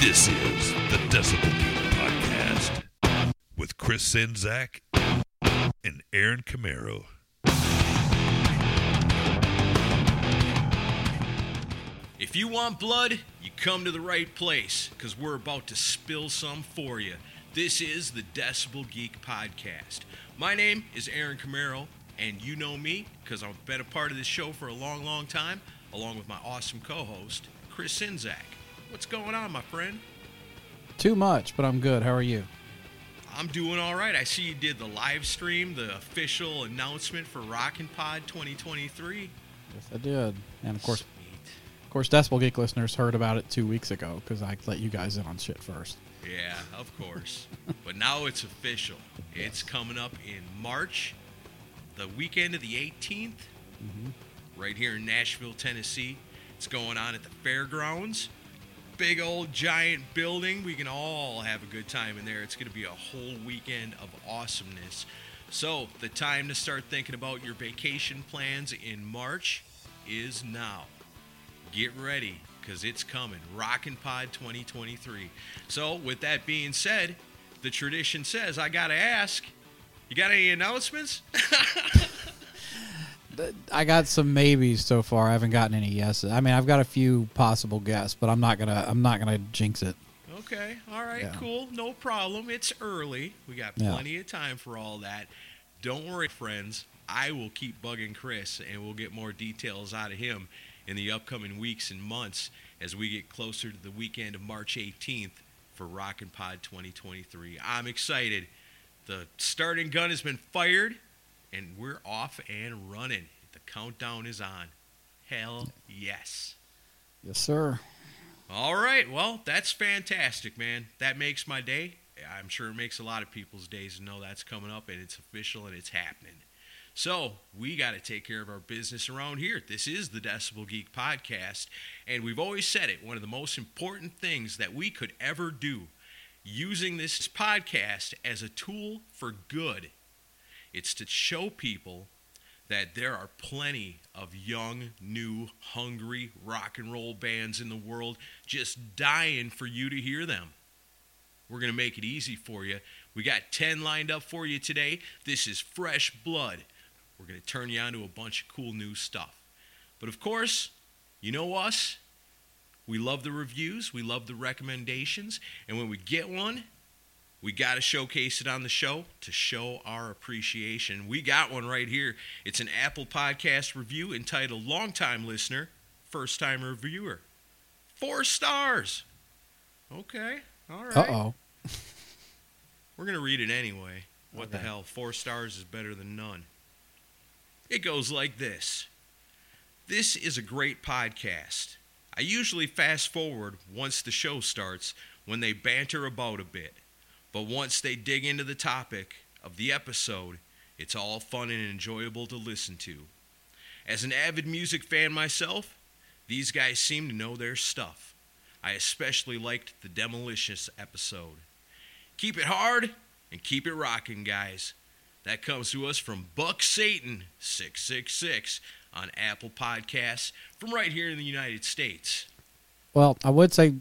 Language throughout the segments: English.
This is the Decibel Geek Podcast with Chris Czynszak and Aaron Camaro. If you want blood, you come to the right place because we're about to spill some for you. This is the Decibel Geek Podcast. My name is Aaron Camaro, and you know me because I've been a part of this show for a long, long time, along with my awesome co host, Chris Czynszak. What's going on, my friend? Too much, but I'm good. How are you? I'm doing all right. I see you did the live stream, the official announcement for Rockin' Pod 2023. Yes, I did. And of course, Sweet. of course, Decibel Geek listeners heard about it two weeks ago because I let you guys in on shit first. Yeah, of course. but now it's official. It's coming up in March, the weekend of the 18th, mm-hmm. right here in Nashville, Tennessee. It's going on at the fairgrounds. Big old giant building. We can all have a good time in there. It's going to be a whole weekend of awesomeness. So, the time to start thinking about your vacation plans in March is now get ready because it's coming. Rockin' Pod 2023. So, with that being said, the tradition says I got to ask you got any announcements? I got some maybes so far. I haven't gotten any yeses. I mean, I've got a few possible guesses, but I'm not gonna. I'm not gonna jinx it. okay, all right, Yeah. cool. No problem. It's early. We got Yeah. plenty of time for all that. Don't worry, friends. I will keep bugging Chris and we'll get more details out of him in the upcoming weeks and months as we get closer to the weekend of March 18th for Rockin' Pod 2023. I'm excited. The starting gun has been fired and we're off and running. The countdown is on. Hell yes. Yes, sir. All right. Well, that's fantastic, man. That makes my day. I'm sure it makes a lot of people's days to know that's coming up and it's official and it's happening. So, we got to take care of our business around here. This is the Decibel Geek Podcast, and we've always said it one of the most important things that we could ever do using this podcast as a tool for good. It's to show people that there are plenty of young, new, hungry rock and roll bands in the world just dying for you to hear them. We're going to make it easy for you. We got 10 lined up for you today. This is fresh blood. We're going to turn you on to a bunch of cool new stuff. But of course, you know us. We love the reviews, we love the recommendations, and when we get one, we got to showcase it on the show to show our appreciation. We got one right here. It's an Apple Podcast review entitled Longtime Listener, First Time Reviewer. Four stars. Okay. All right. Uh oh. We're going to read it anyway. What the hell? Four stars is better than none. It goes like this This is a great podcast. I usually fast forward once the show starts when they banter about a bit. But once they dig into the topic of the episode, it's all fun and enjoyable to listen to. As an avid music fan myself, these guys seem to know their stuff. I especially liked the Demolicious episode. Keep it hard and keep it rocking, guys. That comes to us from Buck Satan 666 on Apple Podcasts from right here in the United States. Well, I would say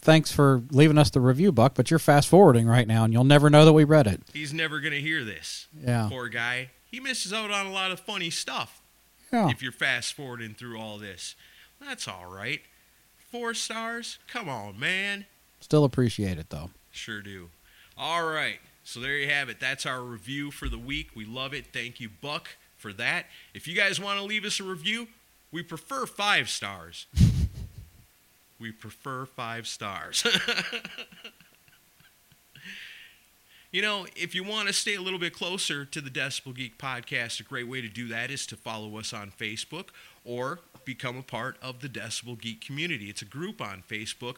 thanks for leaving us the review, Buck, but you're fast forwarding right now, and you'll never know that we read it. He's never going to hear this. Yeah. Poor guy. He misses out on a lot of funny stuff Yeah. if you're fast forwarding through all this. That's all right. Four stars? Come on, man. Still appreciate it, though. Sure do. All right. So there you have it. That's our review for the week. We love it. Thank you, Buck, for that. If you guys want to leave us a review, we prefer five stars. we prefer five stars. you know, if you want to stay a little bit closer to the Decibel Geek podcast, a great way to do that is to follow us on Facebook or become a part of the Decibel Geek community. It's a group on Facebook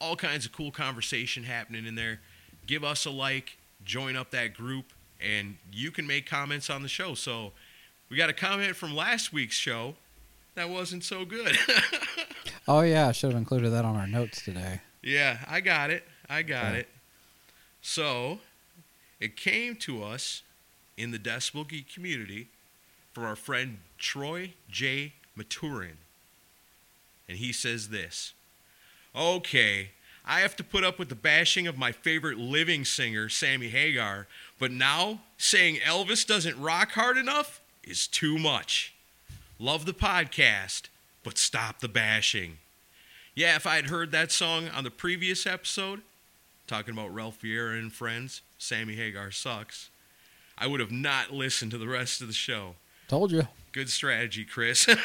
all kinds of cool conversation happening in there. Give us a like, join up that group, and you can make comments on the show. So we got a comment from last week's show that wasn't so good. Oh, yeah, I should have included that on our notes today. yeah, I got it. I got Okay. it. So it came to us in the Decibel Geek community from our friend Troy J. Maturin. And he says this Okay, I have to put up with the bashing of my favorite living singer, Sammy Hagar, but now saying Elvis doesn't rock hard enough is too much. Love the podcast, but stop the bashing. Yeah, if I had heard that song on the previous episode, talking about Ralph Vieira and friends, Sammy Hagar sucks, I would have not listened to the rest of the show. Told you. Good strategy, Chris.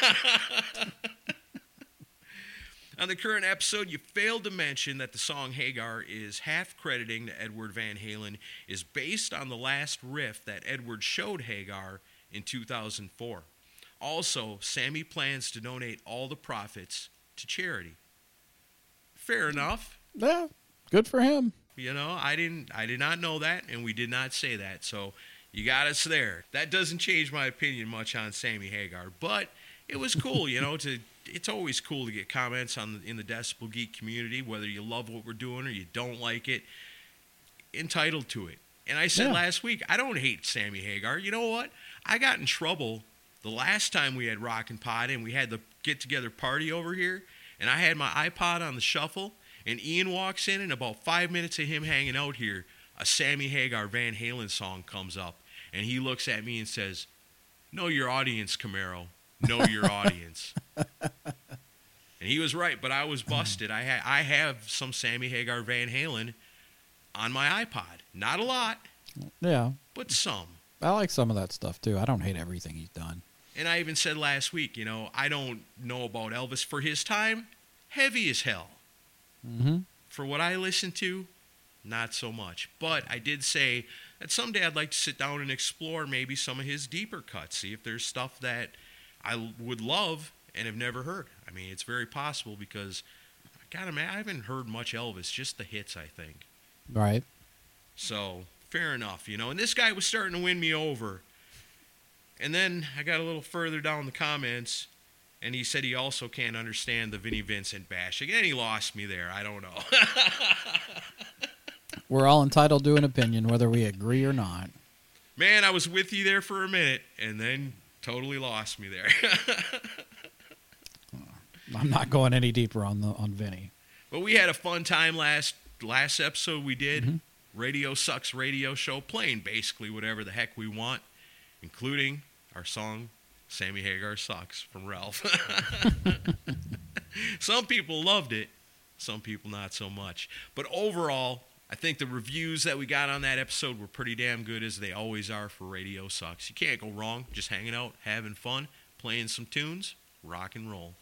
On the current episode, you failed to mention that the song Hagar is half crediting to Edward Van Halen is based on the last riff that Edward showed Hagar in 2004. Also, Sammy plans to donate all the profits to charity. Fair enough. Yeah, good for him. You know, I didn't I did not know that and we did not say that. So you got us there. That doesn't change my opinion much on Sammy Hagar, but it was cool, you know, to it's always cool to get comments on the, in the Decibel Geek community whether you love what we're doing or you don't like it. Entitled to it. And I said Yeah. last week, I don't hate Sammy Hagar. You know what? I got in trouble the last time we had Rock and Pod and we had the get together party over here, and I had my iPod on the shuffle, and Ian walks in, and about five minutes of him hanging out here, a Sammy Hagar Van Halen song comes up, and he looks at me and says, Know your audience, Camaro. Know your audience. and he was right, but I was busted. I, ha- I have some Sammy Hagar Van Halen on my iPod. Not a lot, Yeah, but some. I like some of that stuff too. I don't hate everything he's done. And I even said last week, you know, I don't know about Elvis for his time. Heavy as hell. Mm-hmm. For what I listened to, not so much. But I did say that someday I'd like to sit down and explore maybe some of his deeper cuts, see if there's stuff that I would love and have never heard. I mean, it's very possible because, God, man, I haven't heard much Elvis, just the hits, I think. Right. So fair enough, you know. And this guy was starting to win me over. And then I got a little further down the comments, and he said he also can't understand the Vinnie Vincent bashing. And he lost me there. I don't know. We're all entitled to an opinion, whether we agree or not. Man, I was with you there for a minute, and then totally lost me there. I'm not going any deeper on the on Vinny. but we had a fun time last last episode we did. Mm-hmm. Radio Sucks Radio Show, playing basically whatever the heck we want, including our song Sammy Hagar Sucks from Ralph. some people loved it, some people not so much. But overall, I think the reviews that we got on that episode were pretty damn good, as they always are for Radio Sucks. You can't go wrong just hanging out, having fun, playing some tunes, rock and roll.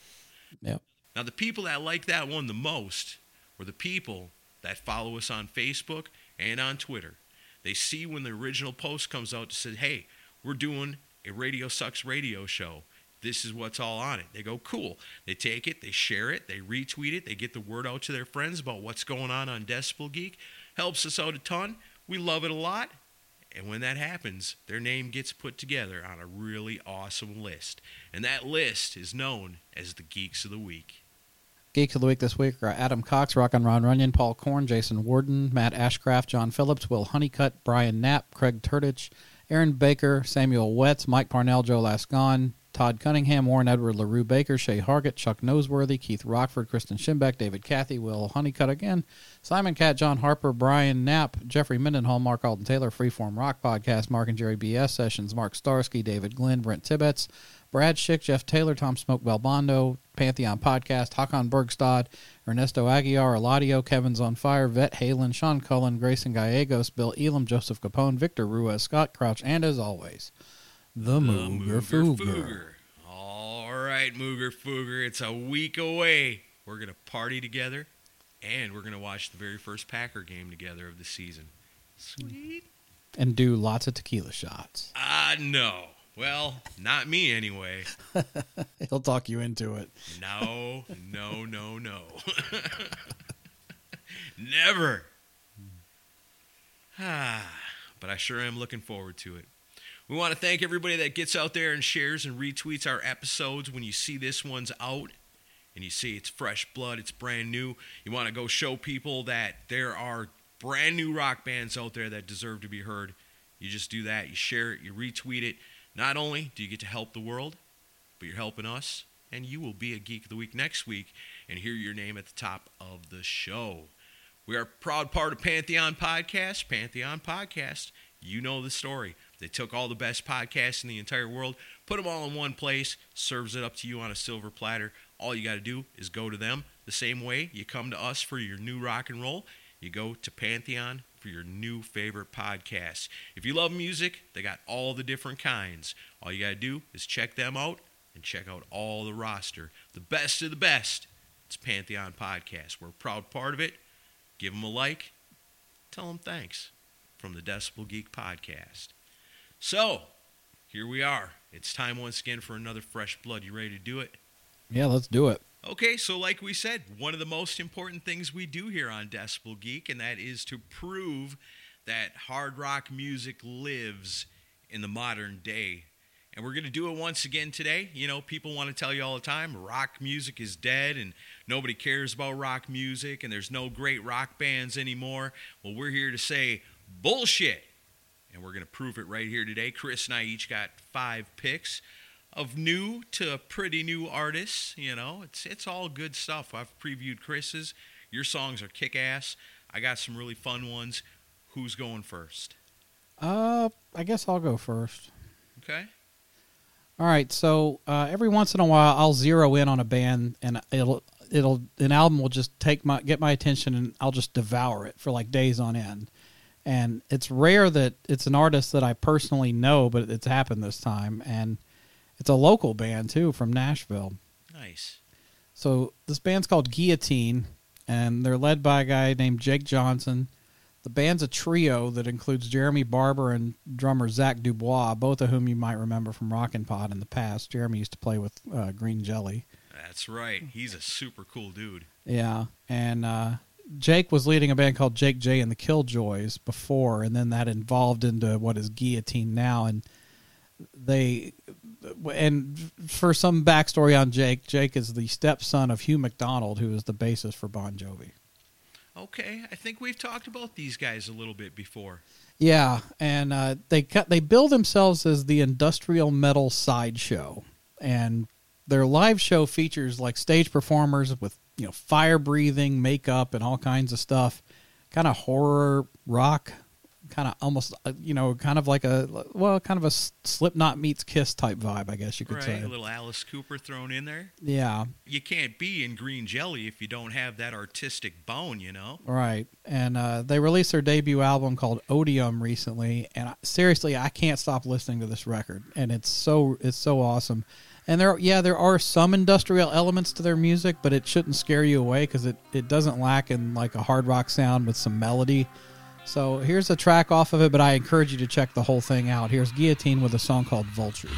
Yep. Now, the people that like that one the most were the people that follow us on Facebook and on Twitter. They see when the original post comes out to say, hey, we're doing a Radio Sucks radio show. This is what's all on it. They go, cool. They take it, they share it, they retweet it, they get the word out to their friends about what's going on on Decibel Geek. Helps us out a ton. We love it a lot. And when that happens, their name gets put together on a really awesome list. And that list is known as the Geeks of the Week. Geeks of the Week this week are Adam Cox, Rock on Ron Runyon, Paul Korn, Jason Warden, Matt Ashcraft, John Phillips, Will Honeycutt, Brian Knapp, Craig Turtich, Aaron Baker, Samuel Wetz, Mike Parnell, Joe Lascon, Todd Cunningham, Warren Edward, LaRue Baker, Shay Hargett, Chuck Noseworthy, Keith Rockford, Kristen Schimbeck, David Cathy, Will Honeycutt again, Simon Cat, John Harper, Brian Knapp, Jeffrey Mendenhall, Mark Alden Taylor, Freeform Rock Podcast, Mark and Jerry BS Sessions, Mark Starsky, David Glenn, Brent Tibbetts, Brad Schick, Jeff Taylor, Tom Smoke Belbondo, Pantheon Podcast, Hakon Bergstad, Ernesto Aguiar, Eladio, Kevin's on Fire, Vet Halen, Sean Cullen, Grayson Gallegos, Bill Elam, Joseph Capone, Victor Ruiz, Scott Crouch, and as always, the, Mooger Fooger. All right, Mooger Fooger. It's a week away. We're going to party together, and we're going to watch the very first Packer game together of the season. Sweet. And do lots of tequila shots. Ah, uh, no. Well, not me anyway. He'll talk you into it. No, no, no, no. Never. Ah, but I sure am looking forward to it. We want to thank everybody that gets out there and shares and retweets our episodes when you see this one's out and you see it's fresh blood, it's brand new. You want to go show people that there are brand new rock bands out there that deserve to be heard. You just do that, you share it, you retweet it. Not only do you get to help the world, but you're helping us, and you will be a Geek of the Week next week and hear your name at the top of the show. We are a proud part of Pantheon Podcast. Pantheon Podcast, you know the story. They took all the best podcasts in the entire world, put them all in one place, serves it up to you on a silver platter. All you got to do is go to them the same way you come to us for your new rock and roll. You go to Pantheon for your new favorite podcast. If you love music, they got all the different kinds. All you got to do is check them out and check out all the roster. The best of the best. It's Pantheon Podcast. We're a proud part of it. Give them a like. Tell them thanks from the Decibel Geek Podcast. So, here we are. It's time once again for another fresh blood. You ready to do it? Yeah, let's do it. Okay, so like we said, one of the most important things we do here on Decibel Geek, and that is to prove that hard rock music lives in the modern day. And we're going to do it once again today. You know, people want to tell you all the time rock music is dead and nobody cares about rock music and there's no great rock bands anymore. Well, we're here to say bullshit. And we're going to prove it right here today. Chris and I each got five picks of new to pretty new artists. You know, it's it's all good stuff. I've previewed Chris's. Your songs are kick ass. I got some really fun ones. Who's going first? Uh, I guess I'll go first. Okay. All right. So uh, every once in a while, I'll zero in on a band, and it'll it'll an album will just take my get my attention, and I'll just devour it for like days on end. And it's rare that it's an artist that I personally know, but it's happened this time, and it's a local band too from Nashville. Nice. So this band's called Guillotine, and they're led by a guy named Jake Johnson. The band's a trio that includes Jeremy Barber and drummer Zach Dubois, both of whom you might remember from Rockin' Pod in the past. Jeremy used to play with uh, Green Jelly. That's right. He's a super cool dude. Yeah, and uh, Jake was leading a band called Jake J and the Killjoys before, and then that evolved into what is Guillotine now. And they and for some backstory on Jake, Jake is the stepson of Hugh McDonald, who is the bassist for Bon Jovi. Okay, I think we've talked about these guys a little bit before. Yeah, and uh, they cut they bill themselves as the industrial metal sideshow, and their live show features like stage performers with you know fire breathing, makeup, and all kinds of stuff, kind of horror rock kind of almost uh, you know kind of like a well kind of a slipknot meets kiss type vibe i guess you could right, say. a little alice cooper thrown in there. Yeah. You can't be in green jelly if you don't have that artistic bone you know? Right and uh, they released their debut album called odium recently and I, seriously i can't stop listening to this record and it's so it's so awesome. And there yeah there are some industrial elements to their music but it shouldn't scare you away because it, it doesn't lack in like a hard rock sound with some melody so here's a track off of it, but I encourage you to check the whole thing out. Here's Guillotine with a song called Vultures.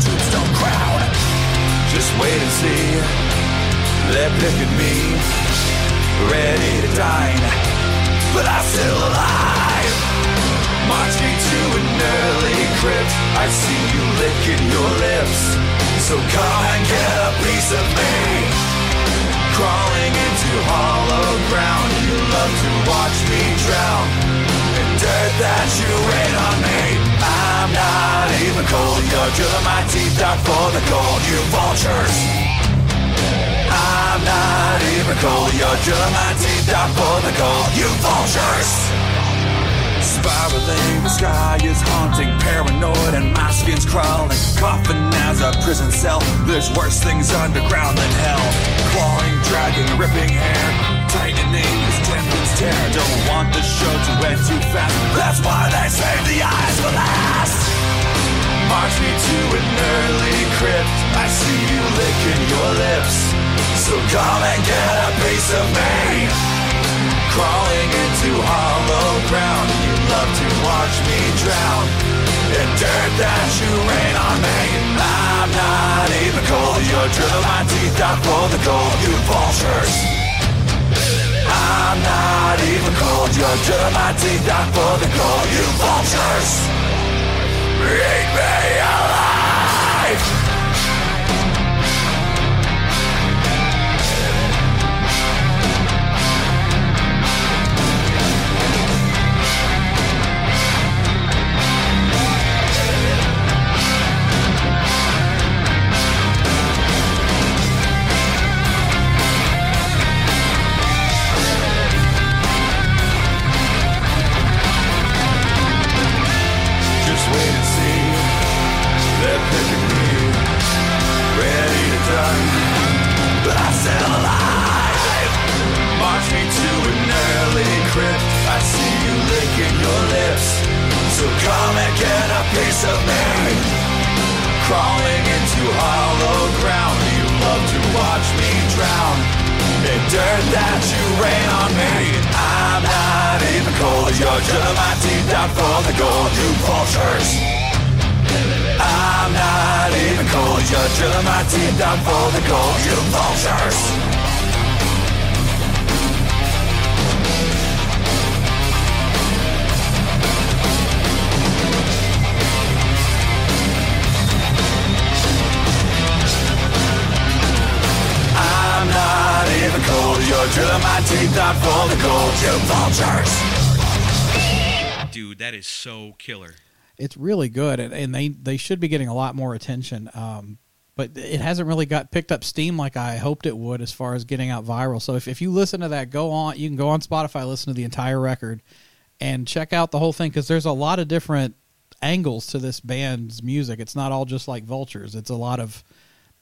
Tombstone crown. Just wait and see. They're picking me, ready to dine, but I'm still alive. March me to an early crypt. I see you licking your lips. So come and get a piece of me. Crawling into hollow ground. You love to watch me drown. In dirt that you rain on me. Not even cold. You're my teeth out for the gold. You vultures. I'm not even cold. You're my teeth out for the gold. You vultures. Spiraling, the sky is haunting, paranoid, and my skin's crawling. Coughing as a prison cell. There's worse things underground than hell. Clawing, dragging, ripping hair, to an early crypt. I see you licking your lips. So come and get a piece of me. Crawling into hollow ground. You love to watch me drown. In dirt that you rain on me. I'm not even cold. You're drilling my teeth out for the gold. You vultures. I'm not even cold. You're drilling my teeth out for the gold. You vultures. Eat me alive! So come and get a piece of me. Crawling into hollow ground, you love to watch me drown. In dirt that you rain on me, I'm not even cold. You're drilling my teeth out for the gold, you vultures. I'm not even cold. You're drilling my teeth out for the gold, you vultures. You're drilling my teeth out for the gold, you vultures. Dude, that is so killer. it's really good, and, and they they should be getting a lot more attention. Um, but it hasn't really got picked up steam like I hoped it would as far as getting out viral. So if, if you listen to that, go on. You can go on Spotify, listen to the entire record, and check out the whole thing because there's a lot of different angles to this band's music. It's not all just like Vultures. It's a lot of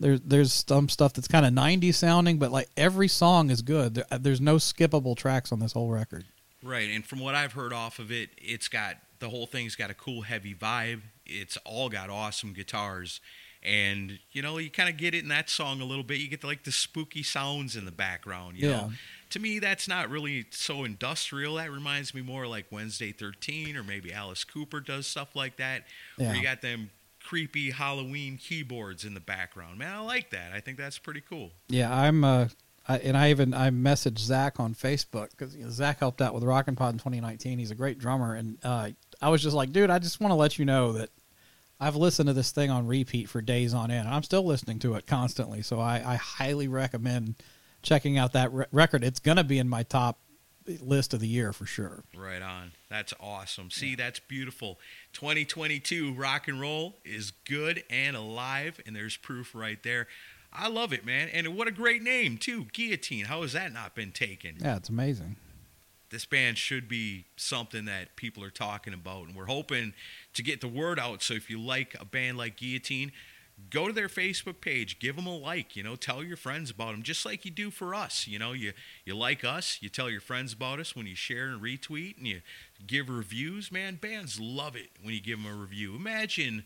there's there's some stuff that's kind of 90s sounding, but like every song is good. There, uh, there's no skippable tracks on this whole record. Right, and from what I've heard off of it, it's got the whole thing's got a cool heavy vibe. It's all got awesome guitars, and you know you kind of get it in that song a little bit. You get like the spooky sounds in the background. You Yeah. know, to me that's not really so industrial. That reminds me more like Wednesday Thirteen or maybe Alice Cooper does stuff like that, yeah. where you got them creepy Halloween keyboards in the background. Man, I like that. I think that's pretty cool. Yeah, I'm. Uh, I, and I even I messaged Zach on Facebook because you know, Zach helped out with Rockin' Pod in 2019. He's a great drummer, and uh, I was just like, dude, I just want to let you know that I've listened to this thing on repeat for days on end. I'm still listening to it constantly. So I, I highly recommend checking out that re- record. It's gonna be in my top list of the year for sure. Right on. That's awesome. See, that's beautiful. 2022 rock and roll is good and alive, and there's proof right there. I love it, man. And what a great name, too. Guillotine. How has that not been taken? Yeah, it's amazing. This band should be something that people are talking about, and we're hoping to get the word out. So if you like a band like Guillotine, go to their Facebook page, give them a like, you know, tell your friends about them, just like you do for us. You know, you you like us, you tell your friends about us when you share and retweet, and you give reviews. Man, bands love it when you give them a review. Imagine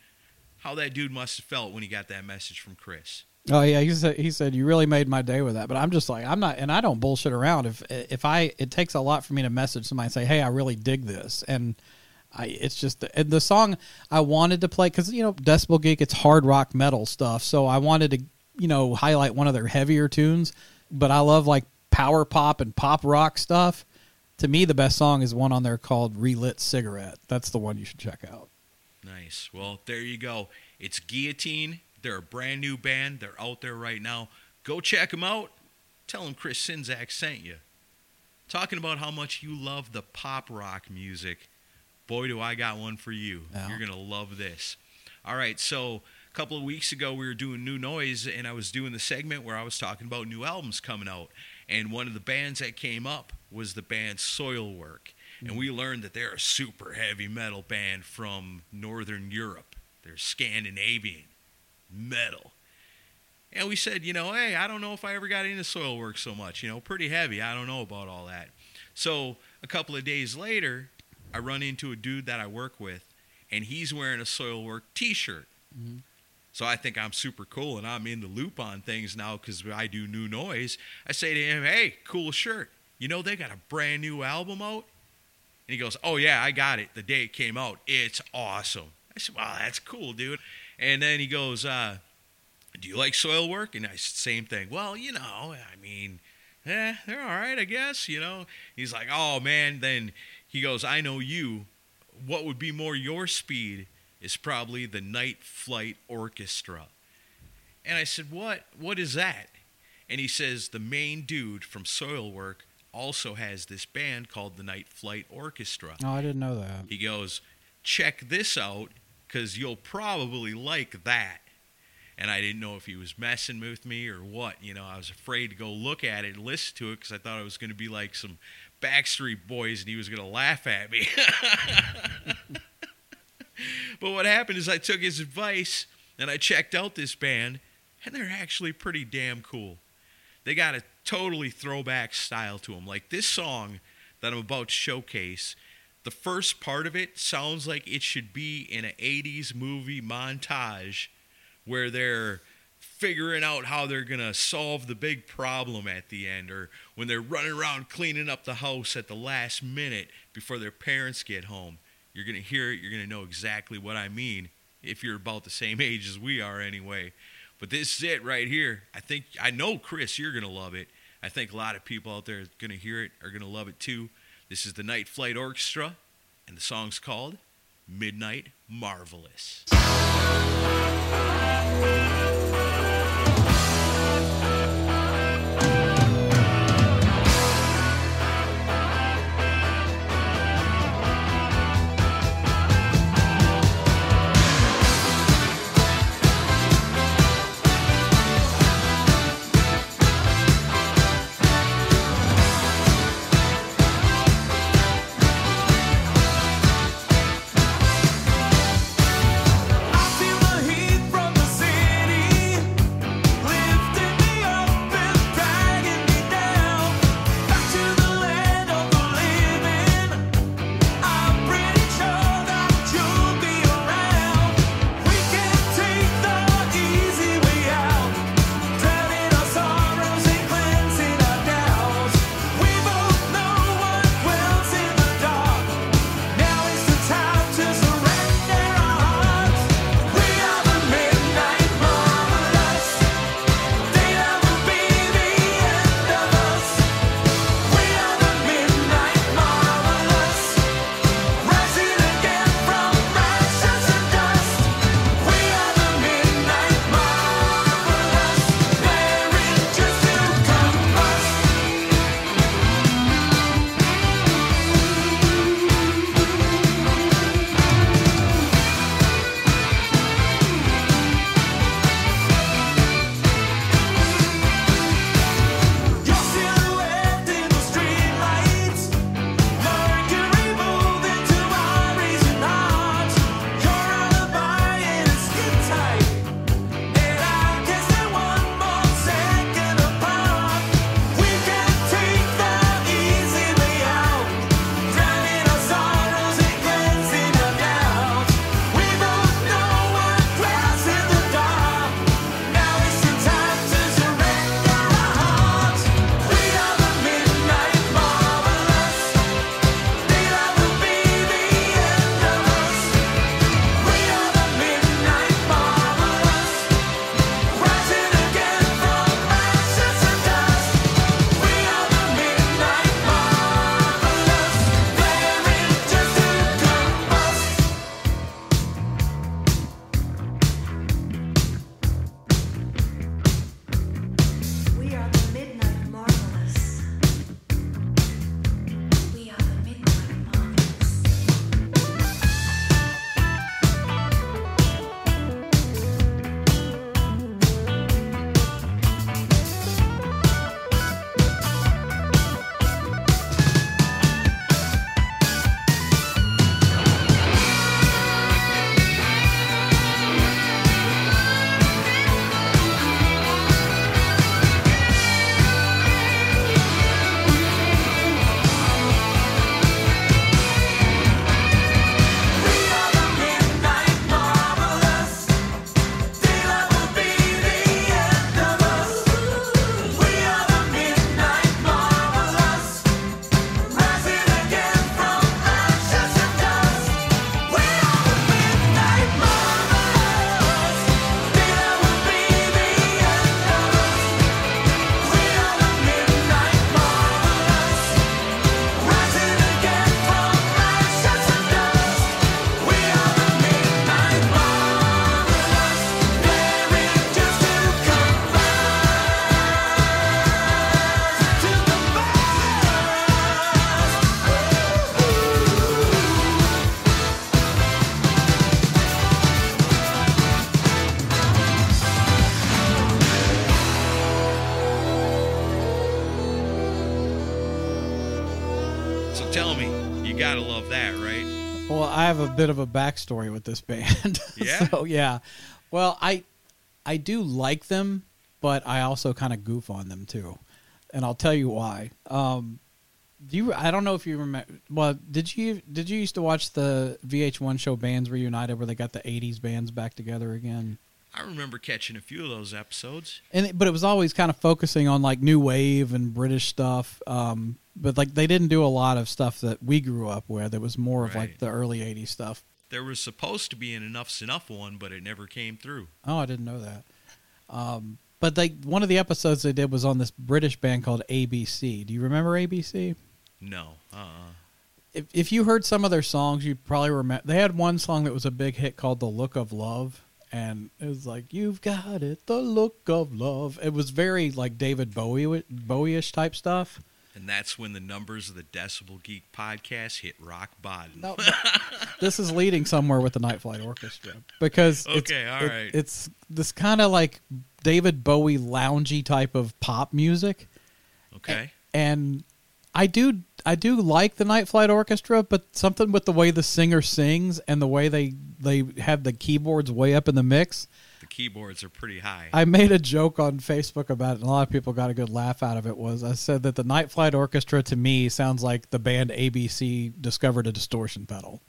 how that dude must have felt when he got that message from Chris. Oh yeah, he said he said you really made my day with that. But I'm just like I'm not, and I don't bullshit around. If if I it takes a lot for me to message somebody and say, hey, I really dig this, and I it's just the, and the song I wanted to play because you know Decibel Geek it's hard rock metal stuff, so I wanted to you know highlight one of their heavier tunes. But I love like power pop and pop rock stuff. To me, the best song is one on there called "Relit Cigarette." That's the one you should check out. Nice. Well, there you go. It's Guillotine. They're a brand new band. They're out there right now. Go check them out. Tell them Chris Czynszak sent you. Talking about how much you love the pop rock music. Boy, do I got one for you. Yeah. You're going to love this. All right, so a couple of weeks ago, we were doing New Noise, and I was doing the segment where I was talking about new albums coming out. And one of the bands that came up was the band Soilwork. And mm-hmm. we learned that they're a super heavy metal band from Northern Europe. They're Scandinavian metal. And we said, you know, hey, I don't know if I ever got into Soilwork so much. You know, pretty heavy. I don't know about all that. So a couple of days later, I run into a dude that I work with, and he's wearing a Soilwork T-shirt. So I think I'm super cool, and I'm in the loop on things now because I do new noise. I say to him, hey, cool shirt. You know they got a brand new album out. And he goes, Oh, yeah, I got it the day it came out. It's awesome. I said, Wow, that's cool, dude. And then he goes, uh, Do you like Soilwork? And I said, Same thing. Well, you know, I mean, eh, they're all right, I guess, you know. He's like, Oh, man. Then he goes, I know you. What would be more your speed is probably the Night Flight Orchestra. And I said, What? What is that? And he says, The main dude from Soilwork also has this band called the Night Flight Orchestra. Oh, I didn't know that. He goes, Check this out, because you'll probably like that. And I didn't know if he was messing with me or what. You know, I was afraid to go look at it and listen to it because I thought it was going to be like some Backstreet Boys and he was going to laugh at me. but what happened is I took his advice and I checked out this band, and they're actually pretty damn cool. They got a totally throwback style to them. Like this song that I'm about to showcase, the first part of it sounds like it should be in an 80s movie montage where they're figuring out how they're going to solve the big problem at the end or when they're running around cleaning up the house at the last minute before their parents get home. You're going to hear it, you're going to know exactly what I mean if you're about the same age as we are anyway. But this is it right here. I think I know Chris, you're going to love it. I think a lot of people out there are going to hear it, are going to love it too. This is the Night Flight Orchestra and the song's called Midnight Marvelous. A bit of a backstory with this band. Yeah? so yeah. Well, I I do like them, but I also kind of goof on them too, and I'll tell you why. Um, do you? I don't know if you remember. Well, did you did you used to watch the VH1 show Bands Reunited where they got the '80s bands back together again? I remember catching a few of those episodes. and it- but it was always kind of focusing on like new wave and British stuff. Um, but like they didn't do a lot of stuff that we grew up with. It was more of like the early '80s stuff. There was supposed to be an Enuff Z'Nuff one, but it never came through. Oh, I didn't know that. Um, but they one of the episodes they did was on this British band called ABC. Do you remember ABC? No. Uh-uh. If if you heard some of their songs, you probably remember. They had one song that was a big hit called "The Look of Love," and it was like "You've got it, the look of love." It was very like David Bowie Bowie-ish type stuff. And that's when the numbers of the Decibel Geek podcast hit rock bottom. No, this is leading somewhere with the Night Flight Orchestra because it's, Okay, all it- right. it's this kind of like David Bowie loungy type of pop music, Okay. and I do I do like the Night Flight Orchestra, but something with the way the singer sings and the way they they have the keyboards way up in the mix. Keyboards are pretty high. I made a joke on Facebook about it, and a lot of people got a good laugh out of it. Was I said that the Night Flight Orchestra to me sounds like the band ABC discovered a distortion pedal,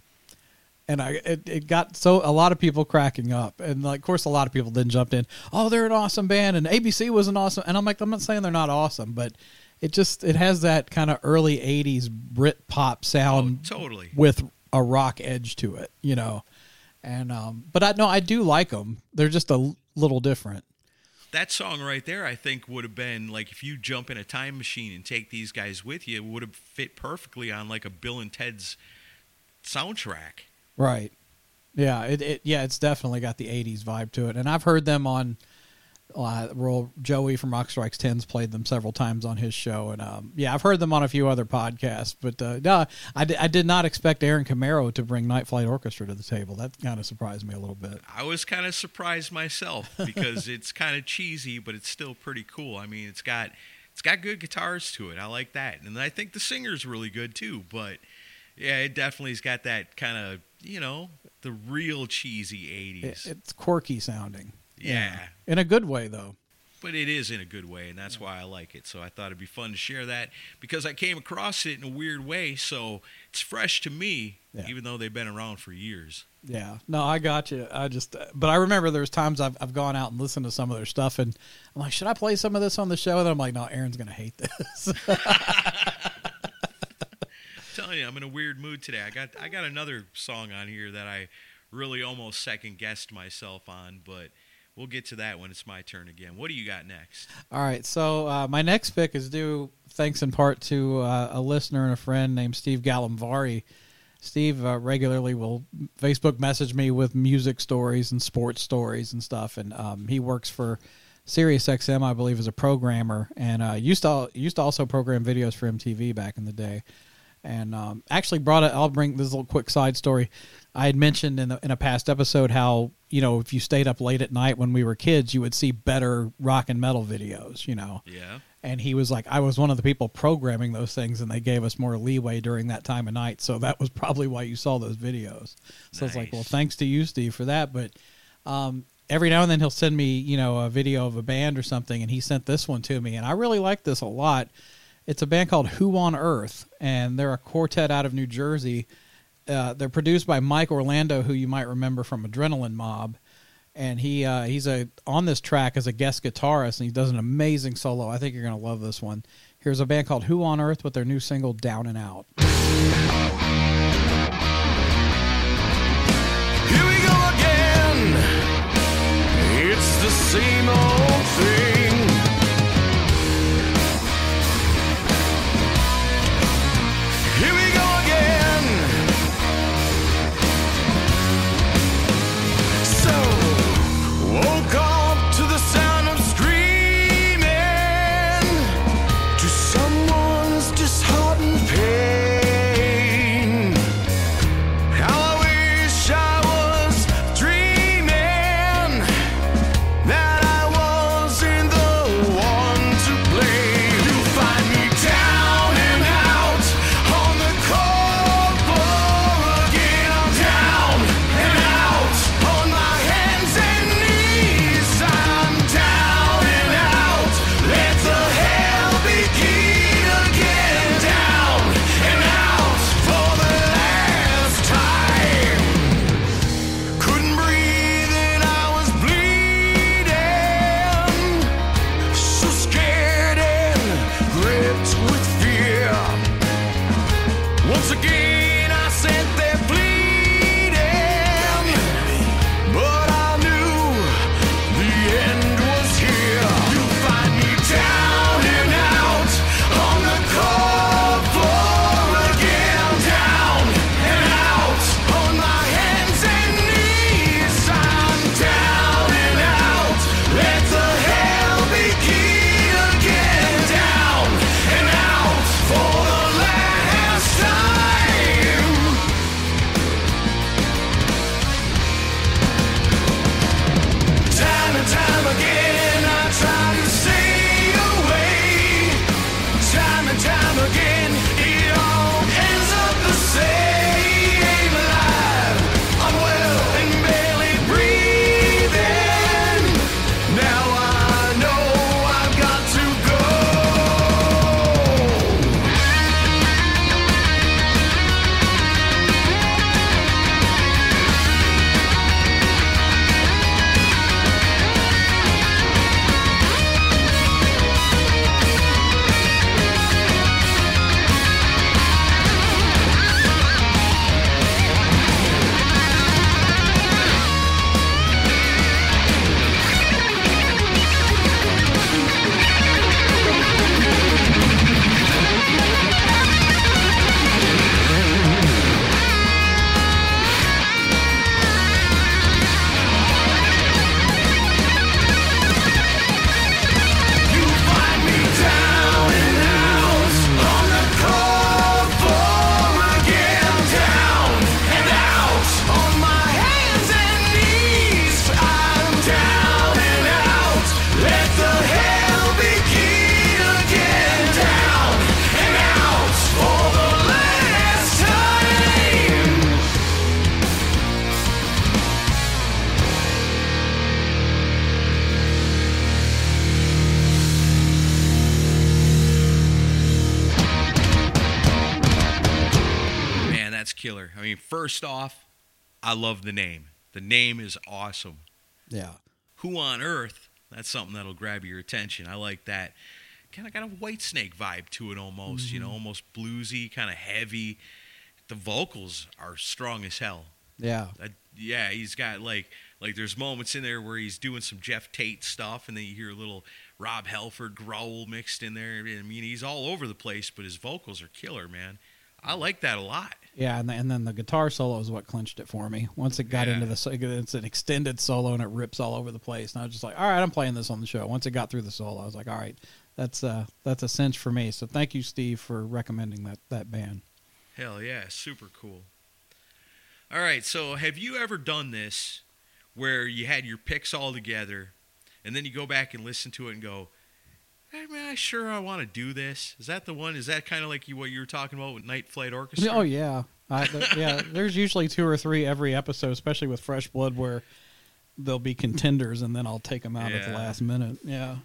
and I it, it got so a lot of people cracking up, and like, of course a lot of people then jumped in. Oh, they're an awesome band, and ABC was an awesome. And I'm like, I'm not saying they're not awesome, but it just it has that kind of early '80s Brit pop sound Oh, totally. with a rock edge to it, you know. And um, but I no, I do like them. They're just a l- little different. that song right there, I think, would have been like if you jump in a time machine and take these guys with you, it would have fit perfectly on like a Bill and Ted's soundtrack. Right. Yeah, it, it yeah, it's definitely got the '80s vibe to it, and I've heard them on. Uh, Roll Joey from Rock Strikes Tens played them several times on his show, and um, yeah, I've heard them on a few other podcasts. But uh, no, I, I did not expect Aaron Camaro to bring Night Flight Orchestra to the table. That kind of surprised me a little bit. I was kind of surprised myself because it's kind of cheesy, but it's still pretty cool. I mean, it's got it's got good guitars to it. I like that, and I think the singer's really good too. But yeah, it definitely's got that kind of you know the real cheesy It, '80s. it's quirky sounding. Yeah, in a good way though. but it is in a good way, and that's why I like it. So I thought it'd be fun to share that because I came across it in a weird way. So it's fresh to me, Yeah. even though they've been around for years. Yeah, no, I got you. I just, but I remember there's times I've I've gone out and listened to some of their stuff, and I'm like, should I play some of this on the show? And I'm like, no, Aaron's gonna hate this. telling you, I'm in a weird mood today. I got I got another song on here that I really almost second guessed myself on, but we'll get to that when it's my turn again. What do you got next? All right, so uh, my next pick is due thanks in part to uh, a listener and a friend named Steve Gallimvari. Steve uh, regularly will Facebook message me with music stories and sports stories and stuff, and um, he works for Sirius XM, I believe, as a programmer, and uh, used to used to also program videos for MTV back in the day. And um, actually brought it. I'll bring this little quick side story. I had mentioned in, the, in a past episode how you know if you stayed up late at night when we were kids, you would see better rock and metal videos. You know, Yeah. and he was like, I was one of the people programming those things, and they gave us more leeway during that time of night. So that was probably why you saw those videos. So it's like, well, thanks to you, Steve, for that. But um, every now and then he'll send me, you know, a video of a band or something, and he sent this one to me, and I really like this a lot. It's a band called Who on Earth, and they're a quartet out of New Jersey. Uh, they're produced by Mike Orlando, who you might remember from Adrenaline Mob and he uh, he's a on this track as a guest guitarist, and he does an amazing solo. I think you're gonna love this one. Here's a band called Who on Earth with their new single Down and Out. Here we go again. It's the same old first off, I love the name. The name is awesome. Yeah. Who on earth? That's something that'll grab your attention. I like that. Kind of got a Whitesnake vibe to it almost, you know, mm-hmm. almost bluesy, kind of heavy. The vocals are strong as hell. Yeah. Yeah, he's got like like there's moments in there where he's doing some Geoff Tate stuff, and then you hear a little Rob Halford growl mixed in there. I mean, he's all over the place, but his vocals are killer, man. I mm. like that a lot. Yeah, and, the, and then the guitar solo is what clinched it for me. Once it got Yeah. into the, it's an extended solo and it rips all over the place. And I was just like, all right, I'm playing this on the show. Once it got through the solo, I was like, all right, that's uh that's a cinch for me. So thank you, Steve, for recommending that that band. Hell yeah, super cool. All right, so have you ever done this where you had your picks all together and then you go back and listen to it and go, I mean, I sure I want to do this. Is that the one? Is that kind of like you what you were talking about with Night Flight Orchestra? Oh yeah, I, th- yeah. There's usually two or three every episode, especially with Fresh Blood, where there'll be contenders, and then I'll take them out at the last minute. Yeah.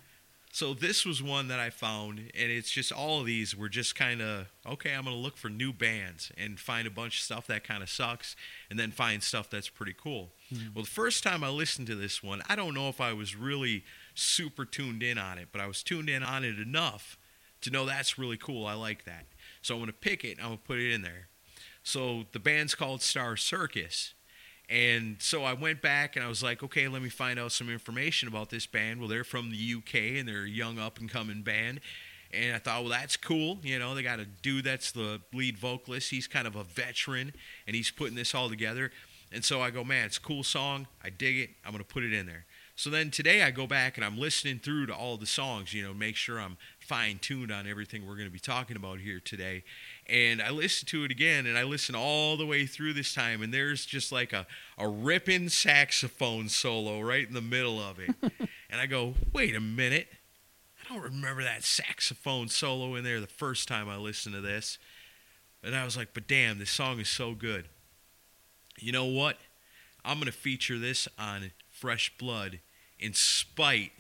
So this was one that I found, and it's just all of these were just kind of okay. I'm gonna look for new bands and find a bunch of stuff that kind of sucks, and then find stuff that's pretty cool. Hmm. Well, the first time I listened to this one, I don't know if I was really super tuned in on it, but I was tuned in on it enough to know that's really cool. I like that, so I'm gonna pick it. I'm gonna put it in there. So the band's called Star Circus. And so I went back and I was like, okay, let me find out some information about this band. Well, they're from the UK and they're a young up and coming band. And I thought, well, that's cool. You know, they got a dude that's the lead vocalist. He's kind of a veteran and he's putting this all together. And so I go, man, it's a cool song. I dig it. I'm going to put it in there. So then today I go back and I'm listening through to all the songs, you know, make sure I'm fine tuned on everything we're going to be talking about here today. And I listen to it again and I listen all the way through this time and there's just like a, a ripping saxophone solo right in the middle of it. and I go, wait a minute. I don't remember that saxophone solo in there the first time I listened to this. And I was like, but damn, this song is so good. You know what? I'm going to feature this on Fresh Blood in spite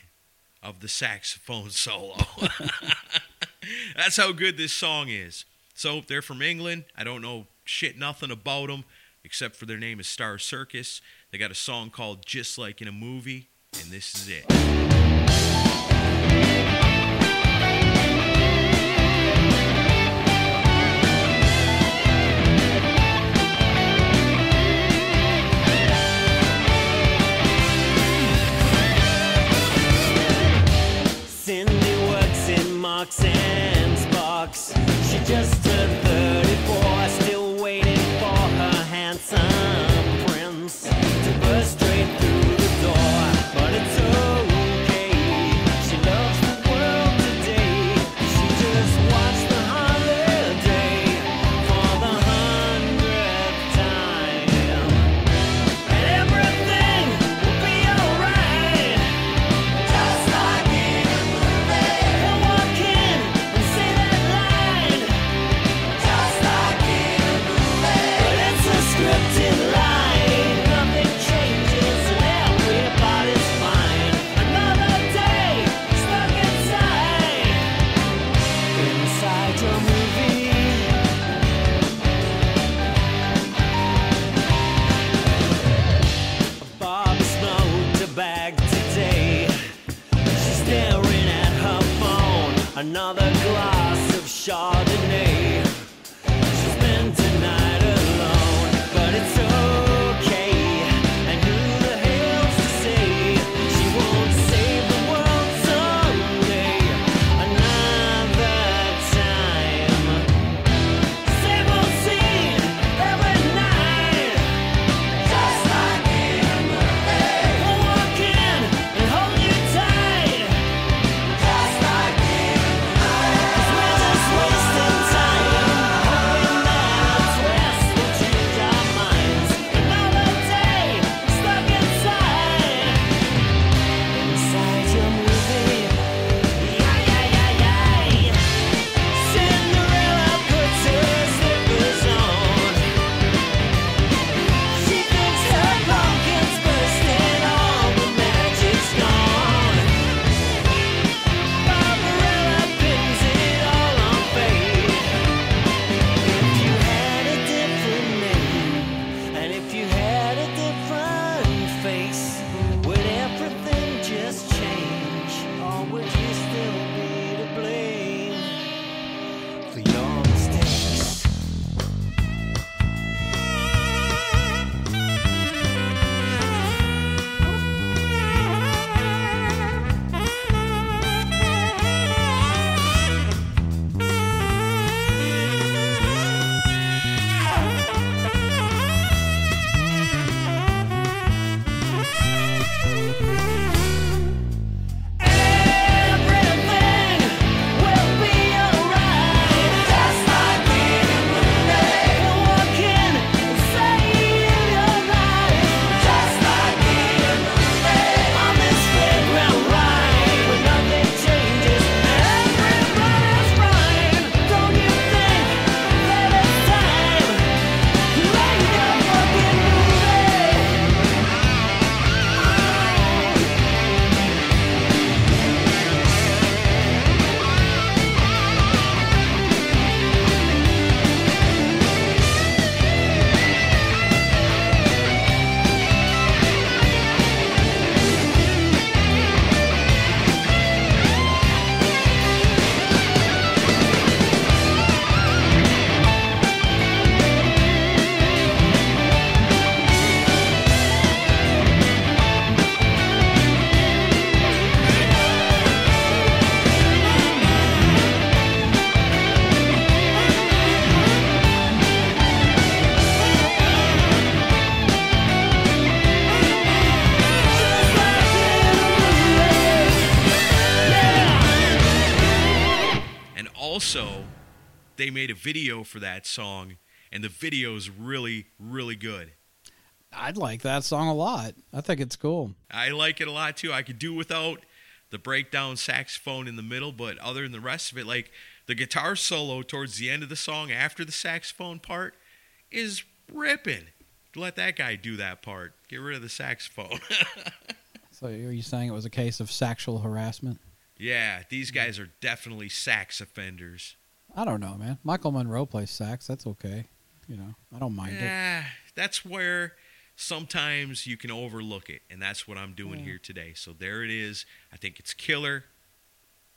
of the saxophone solo. That's how good this song is. So they're from England. I don't know shit nothing about them except for their name is Star Circus. They got a song called Just Like in a Movie, and this is it. Video for that song, and the video is really, really good. I'd like that song a lot. I think it's cool. I like it a lot too. I could do without the breakdown saxophone in the middle, but other than the rest of it, like the guitar solo towards the end of the song after the saxophone part is ripping. Let that guy do that part. Get rid of the saxophone. So are you saying it was a case of sexual harassment? yeah, these guys are definitely sax offenders. I don't know, man. Michael Monroe plays sax. That's okay. You know, I don't mind it. That's where sometimes you can overlook it, and that's what I'm doing here today. So there it is. I think it's killer.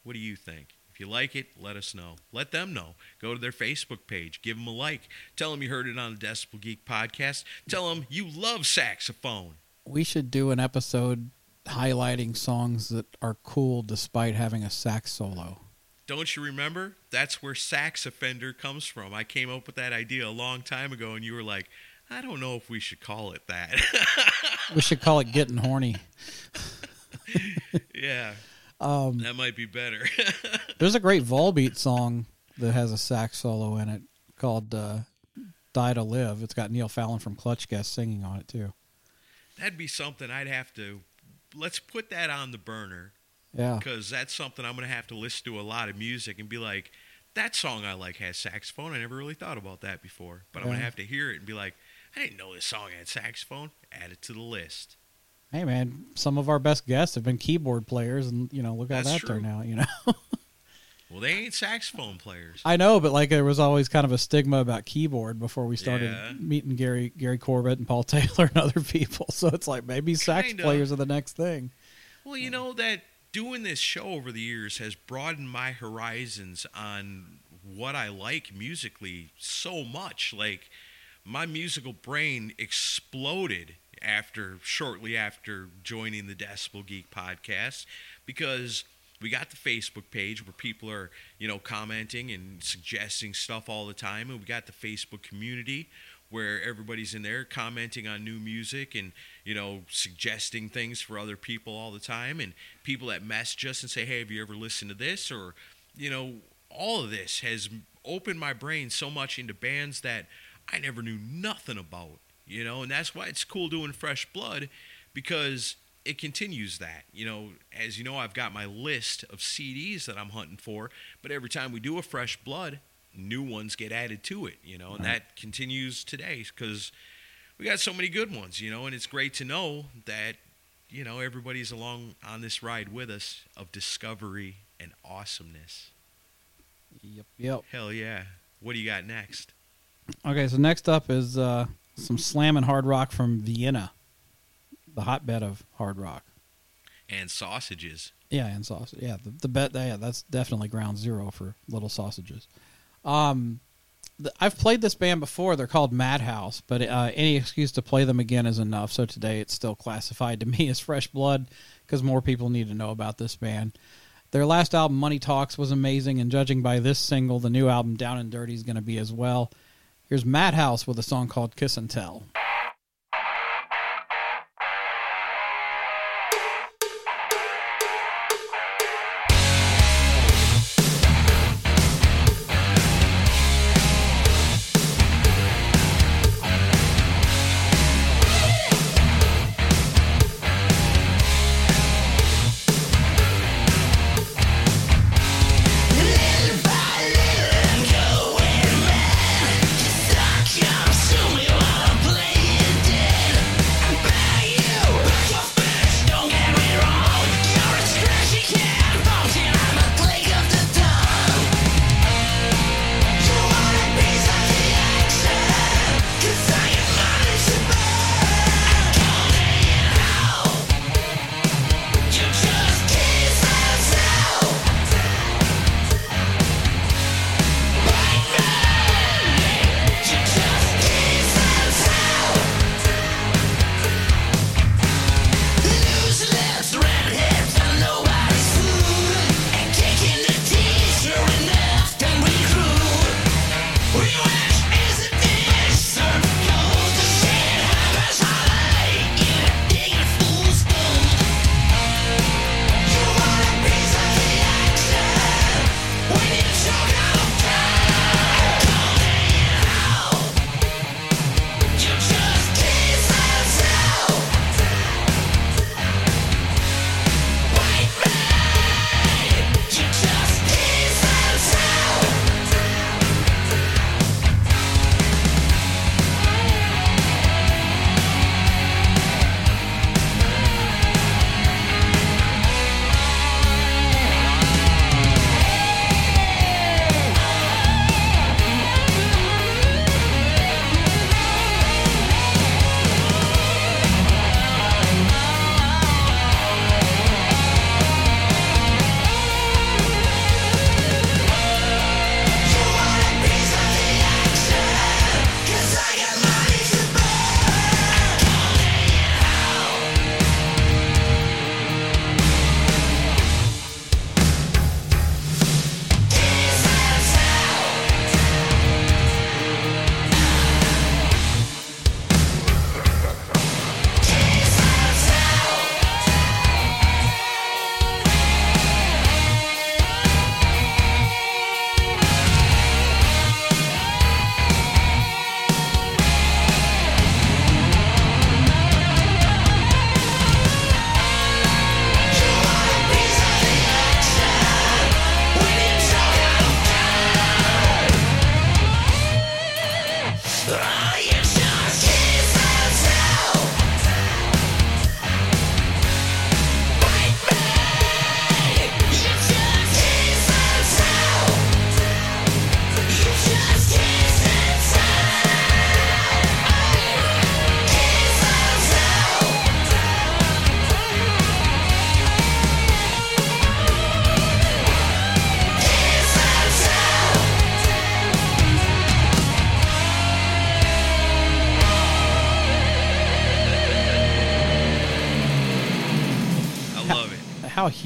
What do you think? If you like it, let us know. Let them know. Go to their Facebook page, give them a like. Tell them you heard it on the Decibel Geek podcast. Tell them you love saxophone. We should do an episode highlighting songs that are cool despite having a sax solo. Don't you remember? That's where sax offender comes from. I came up with that idea a long time ago, and you were like, I don't know if we should call it that. We should call it getting horny. yeah, Um, that might be better. there's a great Volbeat song that has a sax solo in it called uh, "Die to Live." It's got Neil Fallon from Clutch Guest singing on it too. That'd be something I'd have to. Let's put that on the burner Yeah, because that's something I'm going to have to listen to a lot of music and be like, that song I like has saxophone. I never really thought about that before, but I'm going to have to hear it and be like, I didn't know this song had saxophone. Add it to the list. hey man, some of our best guests have been keyboard players, and you know, look how That's that turned out. You know, Well, they ain't saxophone players. I know, but like there was always kind of a stigma about keyboard before we started Yeah. meeting Gary Gary Corbett and Paul Taylor and other people. So it's like maybe sax Kinda. players are the next thing. Well, you know that doing this show over the years has broadened my horizons on what I like musically so much. Like my musical brain exploded after shortly after joining the Decibel Geek podcast because we got the Facebook page where people are, you know, commenting and suggesting stuff all the time and we got the Facebook community where everybody's in there commenting on new music and you know suggesting things for other people all the time. And people that message us and say hey have you ever listened to this? Or you know all of this has opened my brain so much into bands that i never knew nothing about you know? And that's why it's cool doing fresh blood because it continues that you know? As you know i've got my list of cds that i'm hunting for but every time we do a fresh blood new ones get added to it you know and that continues today because we got so many good ones you know and it's great to know that you know everybody's along on this ride with us of discovery and awesomeness Yep. Yep. hell yeah what do you got next Okay, so next up is uh, some slamming hard rock from Vienna, the hotbed of hard rock. and sausages Yeah, and sausage. Yeah, the, the bet. Yeah, that's definitely ground zero for little sausages. Um, I've played this band before. They're called Madhouse, but uh, any excuse to play them again is enough. So today it's still classified to me as fresh blood because more people need to know about this band. Their last album, Money Talks, was amazing, and judging by this single, the new album, Down and Dirty, is going to be as well. Here's Madhouse with a song called Kiss and Tell.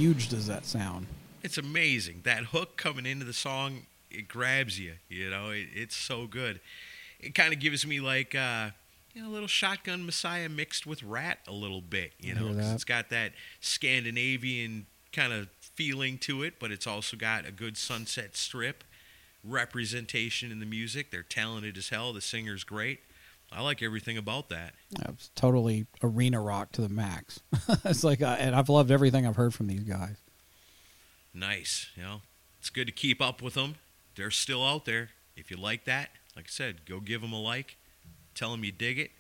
Huge does that sound? It's amazing. That hook coming into the song, it grabs you. You know, it, it's so good. It kind of gives me like uh, you know, a little Shotgun Messiah mixed with Ratt a little bit. You know, hear 'cause that. it's got that Scandinavian kind of feeling to it, but it's also got a good Sunset Strip representation in the music. They're talented as hell. The singer's great. I like everything about that. It's totally arena rock to the max. it's like, uh, and I've loved everything I've heard from these guys. Nice. You know, it's good to keep up with them. They're still out there. If you like that, like I said, go give them a like. Tell them you dig it.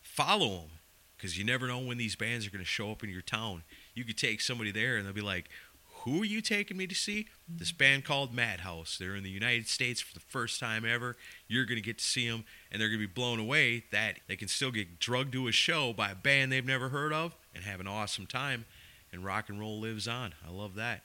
Follow them because you never know when these bands are going to show up in your town. You could take somebody there and they'll be like, Who are you taking me to see? This mm-hmm. band called Madhouse. They're in the United States for the first time ever. You're going to get to see them and they're going to be blown away that they can still get drugged to a show by a band they've never heard of and have an awesome time. And rock and roll lives on. I love that.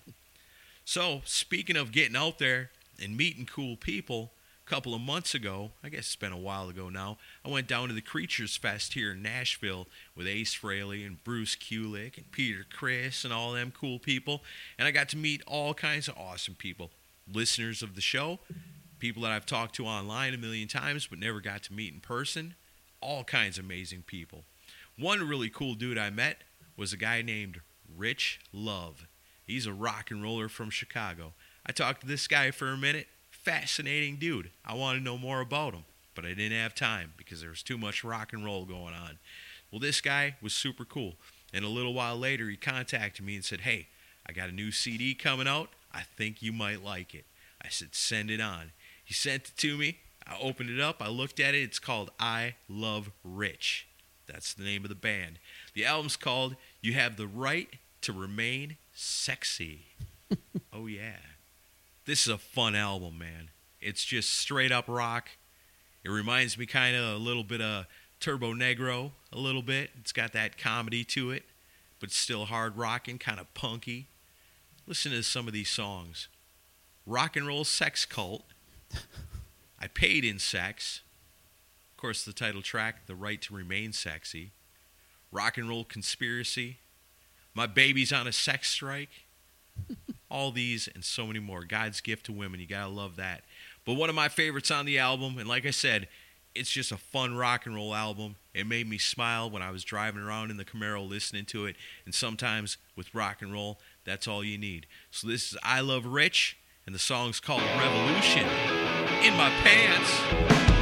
So, speaking of getting out there and meeting cool people, couple of months ago, I guess it's been a while ago now, I went down to the Creatures Fest here in Nashville with Ace Frehley and Bruce Kulick and Peter Criss and all them cool people. And I got to meet all kinds of awesome people, listeners of the show, people that I've talked to online a million times but never got to meet in person, all kinds of amazing people. One really cool dude I met was a guy named Rich Love. He's a rock and roller from Chicago. I talked to this guy for a minute. Fascinating dude. I want to know more about him, but I didn't have time because there was too much rock and roll going on. Well, this guy was super cool. And a little while later, he contacted me and said, Hey, I got a new CD coming out. I think you might like it. I said, Send it on. He sent it to me. I opened it up. I looked at it. It's called I Love Rich. That's the name of the band. The album's called You Have the Right to Remain Sexy. oh, yeah. This is a fun album, man. It's just straight up rock. It reminds me kind of a little bit of Turbonegro, a little bit. It's got that comedy to it, but still hard rocking, kind of punky. Listen to some of these songs Rock and Roll Sex Cult. I Paid in Sex. Of course, the title track, The Right to Remain Sexy. Rock and Roll Conspiracy. My Baby's on a Sex Strike. All these and so many more. God's Gift to Women. You got to love that. But one of my favorites on the album, and like I said, it's just a fun rock and roll album. It made me smile when I was driving around in the Camaro listening to it. And sometimes with rock and roll, that's all you need. So this is I Love Rich, and the song's called Revolution. In my pants.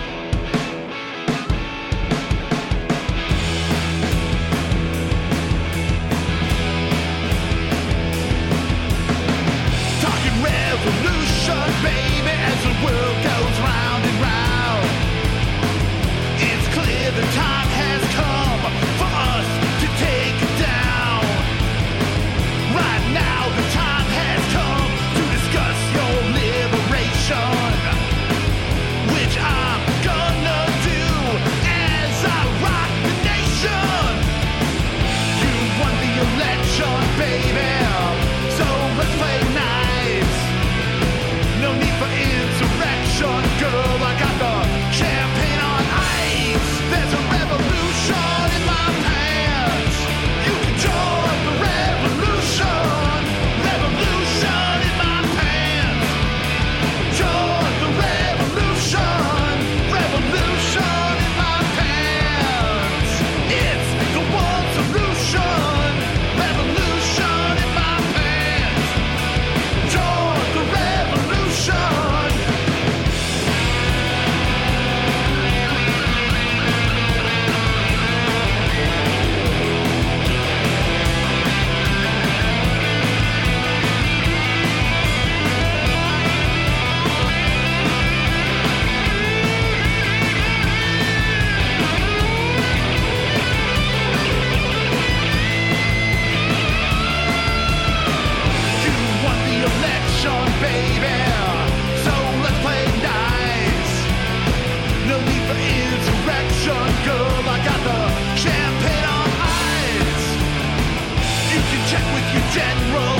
general.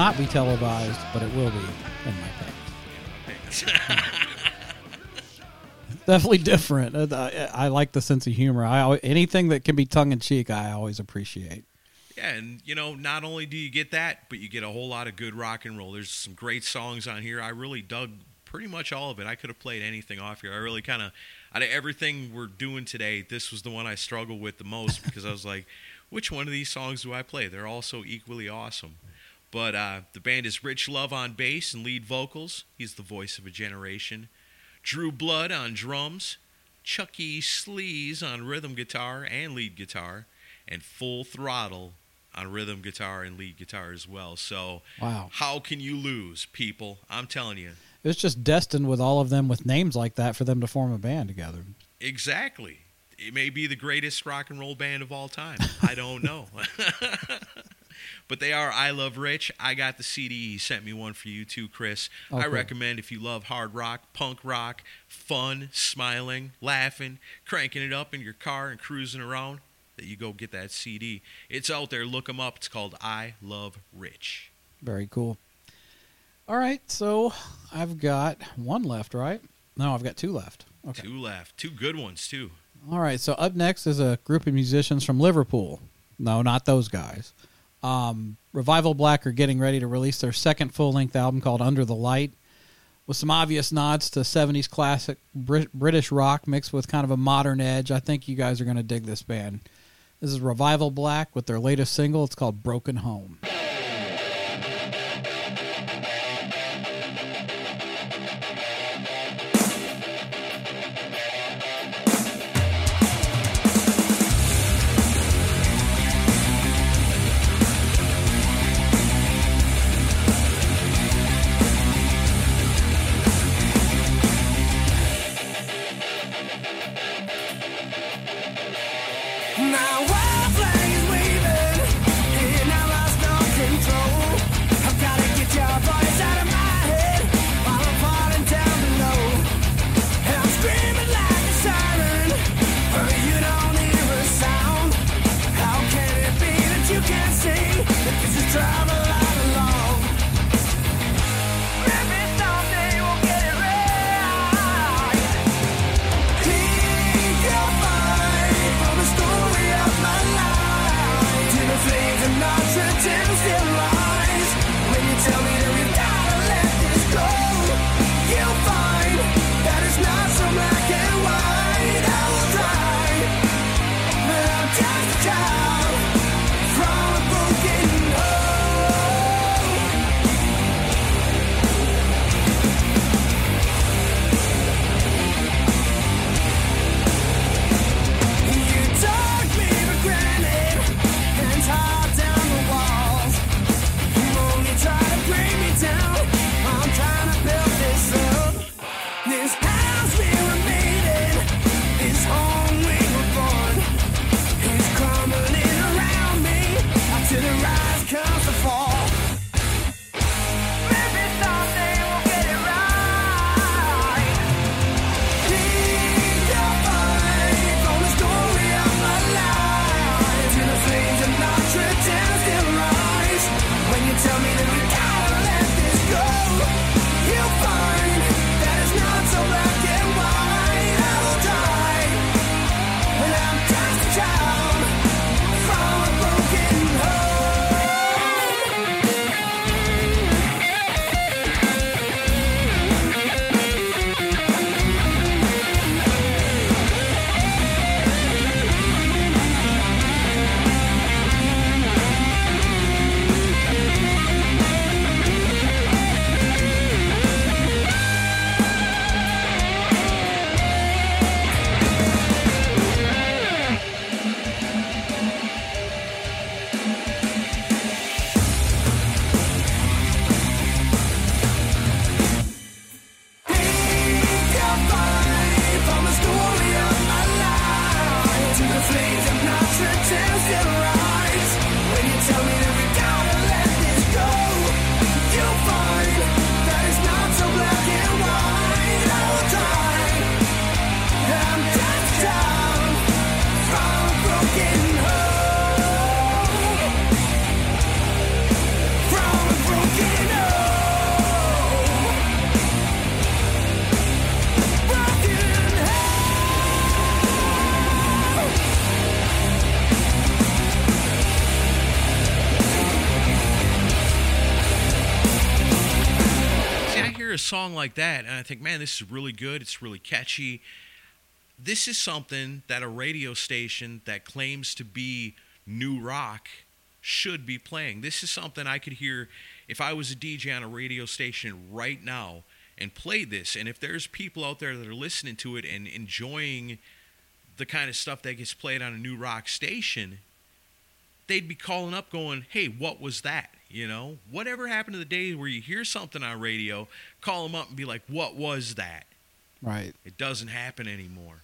Not be televised, but it will be in my pants. Definitely different. Uh, I, I like the sense of humor. I always, anything that can be tongue in cheek, I always appreciate. Yeah, and you know, not only do you get that, but you get a whole lot of good rock and roll. There's some great songs on here. I really dug pretty much all of it. I could have played anything off here. I really kind of, out of everything we're doing today, this was the one I struggled with the most because I was like, which one of these songs do I play? They're all so equally awesome. But uh, the band is Rich Love on bass and lead vocals. He's the voice of a generation. Drew Blood on drums. Chucky Sleaze on rhythm guitar and lead guitar. And Full Throttle on rhythm guitar and lead guitar as well. So, Wow. how can you lose, people? I'm telling you. It's just destined with all of them with names like that for them to form a band together. Exactly. It may be the greatest rock and roll band of all time. I don't know. but they are I Love Rich. I got the CD. He sent me one for you too, Chris. Oh, I recommend if you love hard rock, punk rock, fun, smiling, laughing, cranking it up in your car and cruising around, that you go get that CD. It's out there. Look them up. It's called I Love Rich. Very cool. All right, so I've got one left, right? No, I've got two left. Okay. Two left. Two good ones, too. All right, so up next is a group of musicians from Liverpool. No, not those guys. Um, Revival Black are getting ready to release their second full length album called Under the Light, with some obvious nods to 70s classic Brit- British rock mixed with kind of a modern edge. I think you guys are going to dig this band. This is Revival Black with their latest single. It's called Broken Home. Like that, and I think, man, this is really good. It's really catchy. This is something that a radio station that claims to be new rock should be playing. This is something I could hear if I was a DJ on a radio station right now and play this. And if there's people out there that are listening to it and enjoying the kind of stuff that gets played on a new rock station, they'd be calling up going, hey, what was that? You know, whatever happened to the days where you hear something on radio, call them up and be like, what was that? Right. It doesn't happen anymore.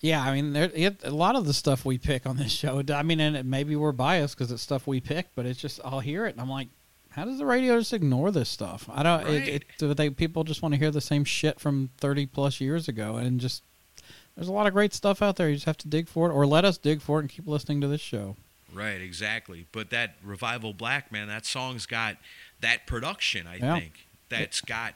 Yeah, I mean, there, it, a lot of the stuff we pick on this show. I mean, and it, maybe we're biased because it's stuff we pick, but it's just I'll hear it and I'm like, how does the radio just ignore this stuff? I don't. Right. It, it, they people just want to hear the same shit from thirty plus years ago, and just there's a lot of great stuff out there. You just have to dig for it, or let us dig for it and keep listening to this show. Right, exactly. But that Revival Black, man, that song's got that production, I Yeah. think. That's got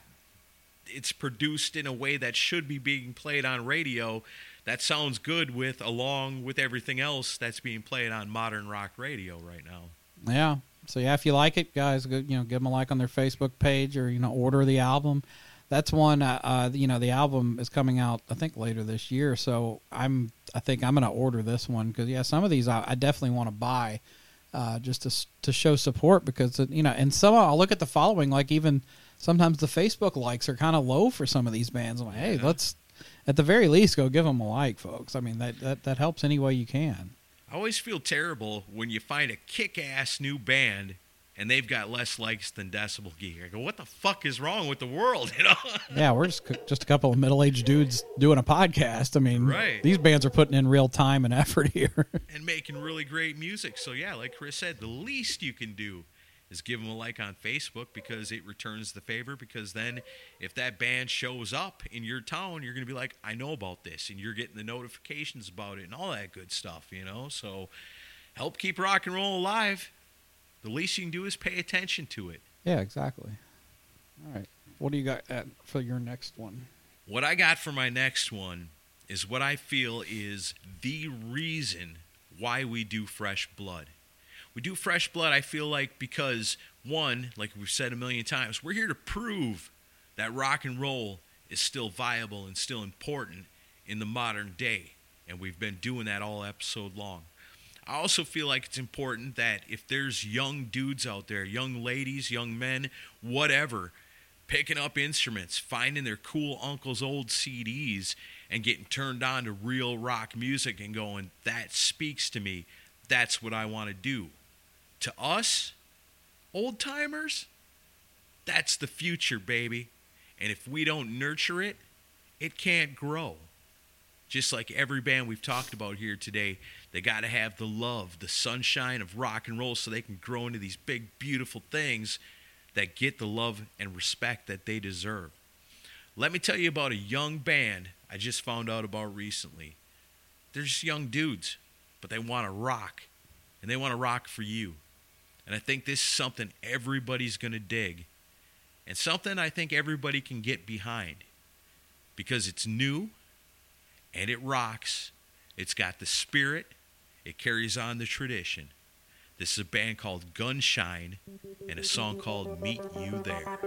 it's produced in a way that should be being played on radio. That sounds good with along with everything else that's being played on modern rock radio right now. Yeah. So yeah, if you like it, guys, go, you know, give them a like on their Facebook page or you know, order the album. That's one. Uh, uh, you know, the album is coming out, I think, later this year. So I'm, I think I'm going to order this one because yeah, some of these I, I definitely want to buy, uh, just to to show support because uh, you know, and some I'll look at the following. Like even sometimes the Facebook likes are kind of low for some of these bands. I'm like, hey, let's at the very least go give them a like, folks. I mean that that that helps any way you can. I always feel terrible when you find a kick-ass new band and they've got less likes than Decibel Geek. I go, what the fuck is wrong with the world? You know? Yeah, we're just just a couple of middle aged dudes doing a podcast. I mean, Right. these bands are putting in real time and effort here. and making really great music. So yeah, like Chris said, the least you can do is give them a like on Facebook because it returns the favor. Because then, if that band shows up in your town, you're gonna be like, I know about this, and you're getting the notifications about it and all that good stuff. You know, so help keep rock and roll alive. The least you can do is pay attention to it. yeah, exactly. All right, what do you got at, for your next one? What I got for my next one is what I feel is the reason why we do fresh blood. We do fresh blood, I feel like, because one, like we've said a million times, we're here to prove that rock and roll is still viable and still important in the modern day. And we've been doing that all episode long. I also feel like it's important that if there's young dudes out there, young ladies, young men, whatever, picking up instruments, finding their cool uncle's old CDs, and getting turned on to real rock music and going, that speaks to me. That's what I want to do. To us, old timers, that's the future, baby. And if we don't nurture it, it can't grow. Just like every band we've talked about here today, they got to have the love, the sunshine of rock and roll so they can grow into these big, beautiful things that get the love and respect that they deserve. Let me tell you about a young band I just found out about recently. They're just young dudes, but they want to rock, and they want to rock for you. And I think this is something everybody's going to dig, and something I think everybody can get behind because it's new and it rocks. It's got the spirit, it carries on the tradition. This is a band called Gunshine and a song called Meet You There.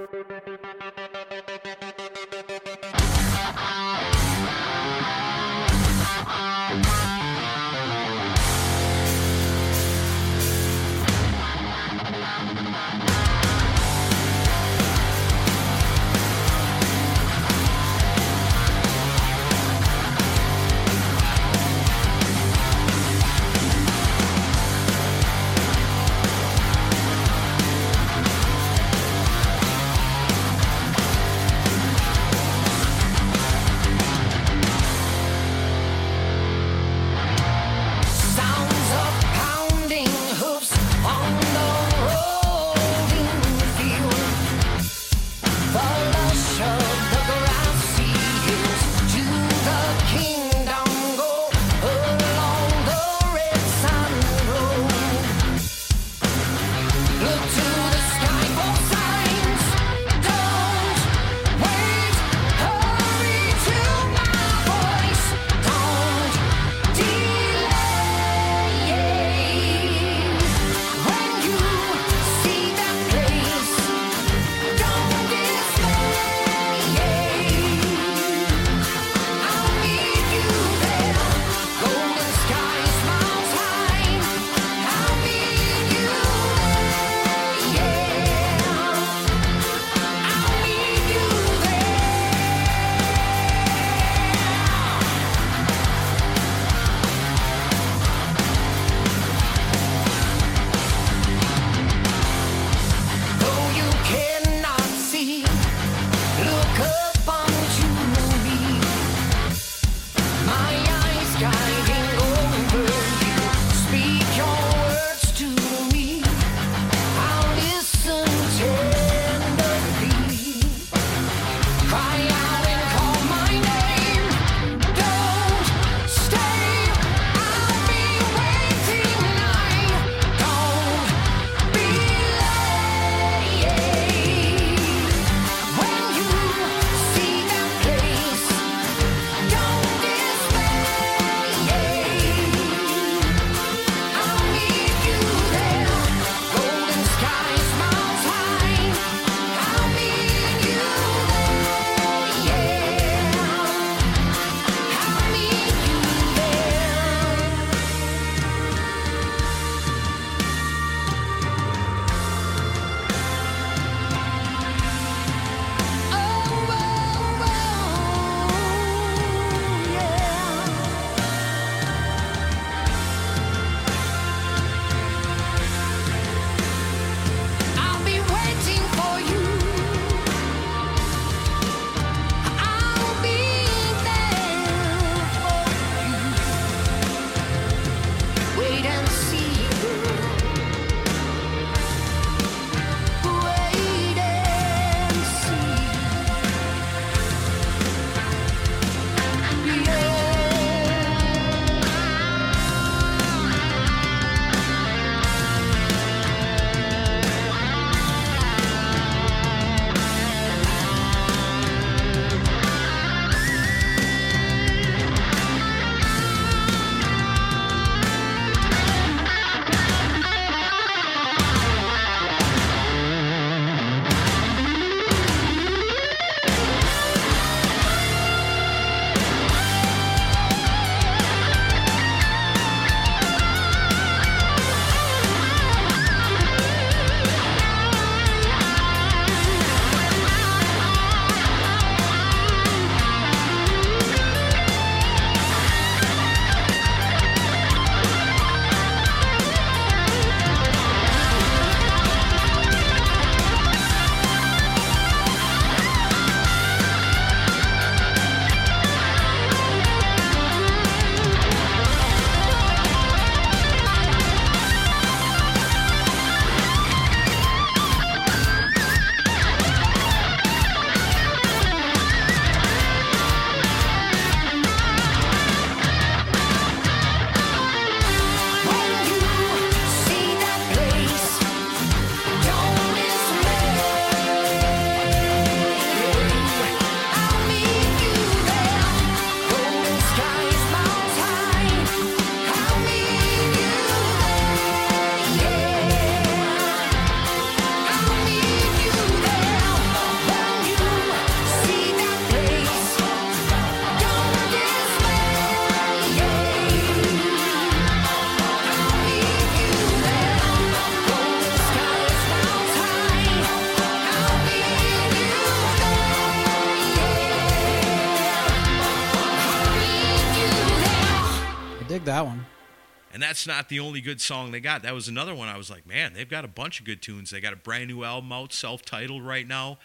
That's not the only good song they got. That was another one I was like, man, they've got a bunch of good tunes. They got a brand new album out, self titled right now.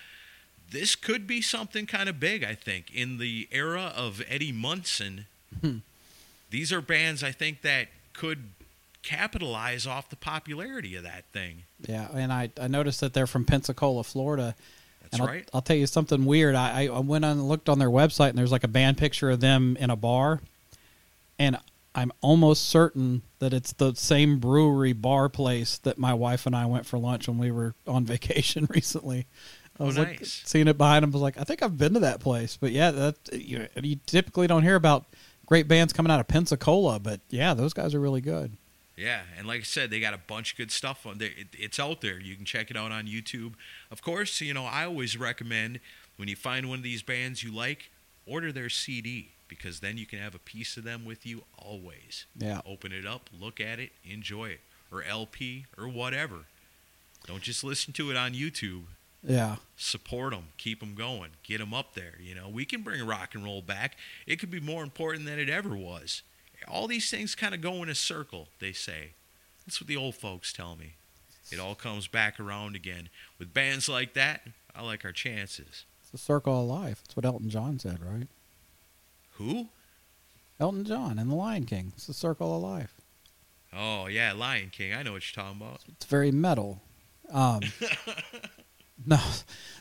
This could be something kind of big, I think. In the era of Eddie Munson, hmm. these are bands I think that could capitalize off the popularity of that thing. Yeah, and I, I noticed that they're from Pensacola, Florida. That's and I'll, right. I'll tell you something weird. I, I went on and looked on their website, and there's like a band picture of them in a bar, and I'm almost certain that it's the same brewery bar place that my wife and I went for lunch when we were on vacation recently. I Oh, was like, seeing it behind him. I was like, I think I've been to that place. But yeah, that you, you typically don't hear about great bands coming out of Pensacola, but yeah, those guys are really good. Yeah, and like I said, they got a bunch of good stuff on there. It, it's out there. You can check it out on YouTube. Of course, you know I always recommend when you find one of these bands you like, order their CD because then you can have a piece of them with you always. Yeah. Open it up, look at it, enjoy it, or LP or whatever. Don't just listen to it on YouTube. Yeah. Support them, keep them going, get them up there. You know, we can bring rock and roll back. It could be more important than it ever was. All these things kind of go in a circle, they say. That's what the old folks tell me. It all comes back around again. With bands like that, I like our chances. It's the circle of life. That's what Elton John said, right? Who? Elton John and the Lion King. It's the circle of life. Oh, yeah, Lion King. I know what you're talking about. It's very metal. Um, No.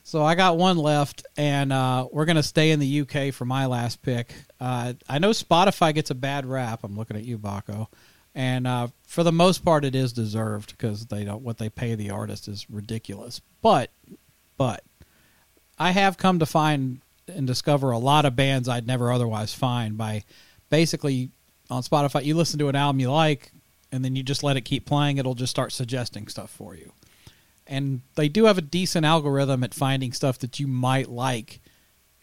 So I got one left, and uh, we're going to stay in the UK for my last pick. Uh, I know Spotify gets a bad rap. I'm looking at you, Baco. And uh, for the most part, it is deserved because they don't what they pay the artist is ridiculous. But, but, I have come to find and discover a lot of bands I'd never otherwise find by basically on Spotify. You listen to an album you like, and then you just let it keep playing. It'll just start suggesting stuff for you and they do have a decent algorithm at finding stuff that you might like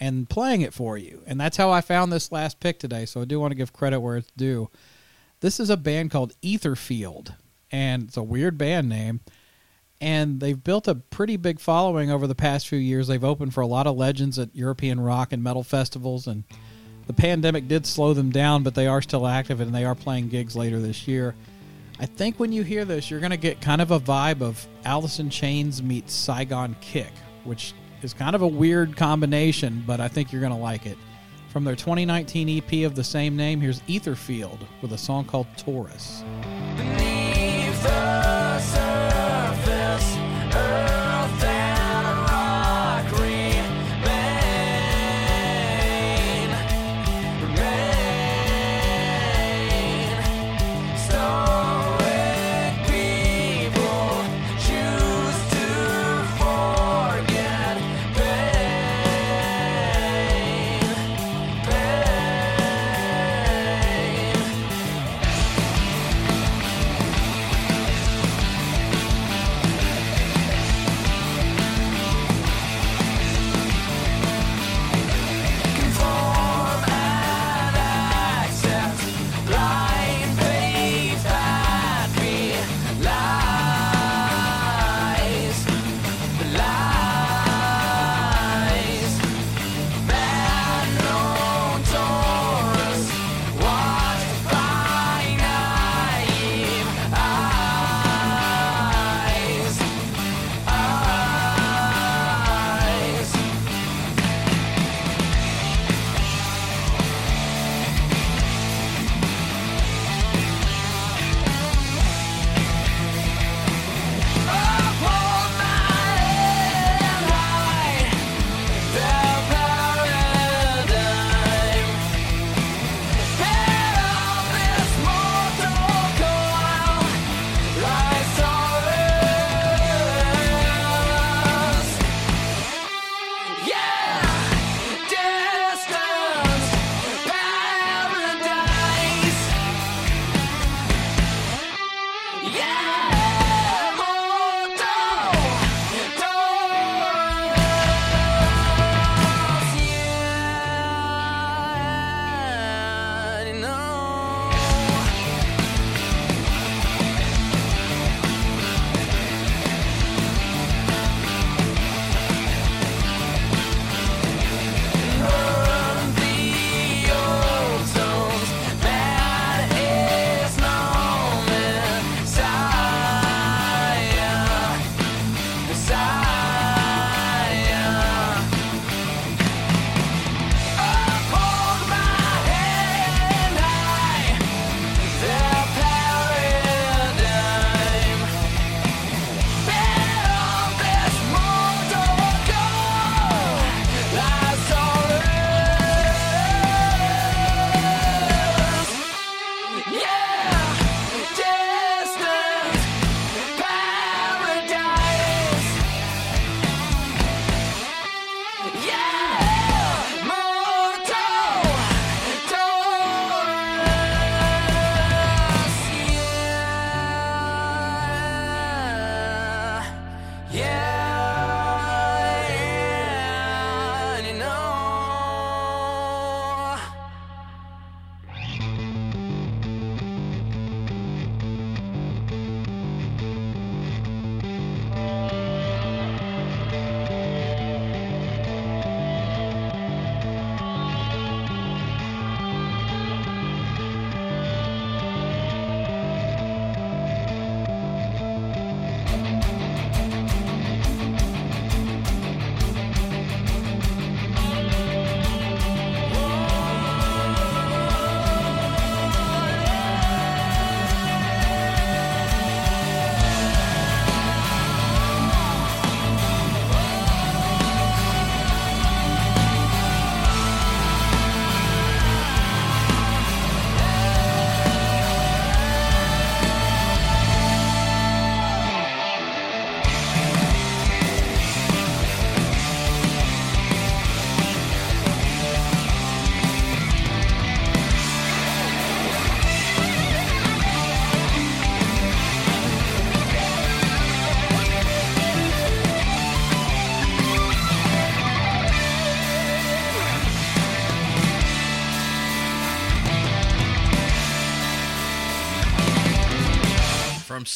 and playing it for you. And that's how I found this last pick today. So I do want to give credit where it's due. This is a band called Etherfield, and it's a weird band name. And they've built a pretty big following over the past few years. They've opened for a lot of legends at European rock and metal festivals, and the pandemic did slow them down, but they are still active and they are playing gigs later this year. I think when you hear this, you're going to get kind of a vibe of in Chains meets Saigon Kick, which is kind of a weird combination, but I think you're going to like it. From their 2019 EP of the same name, here's Etherfield with a song called Taurus.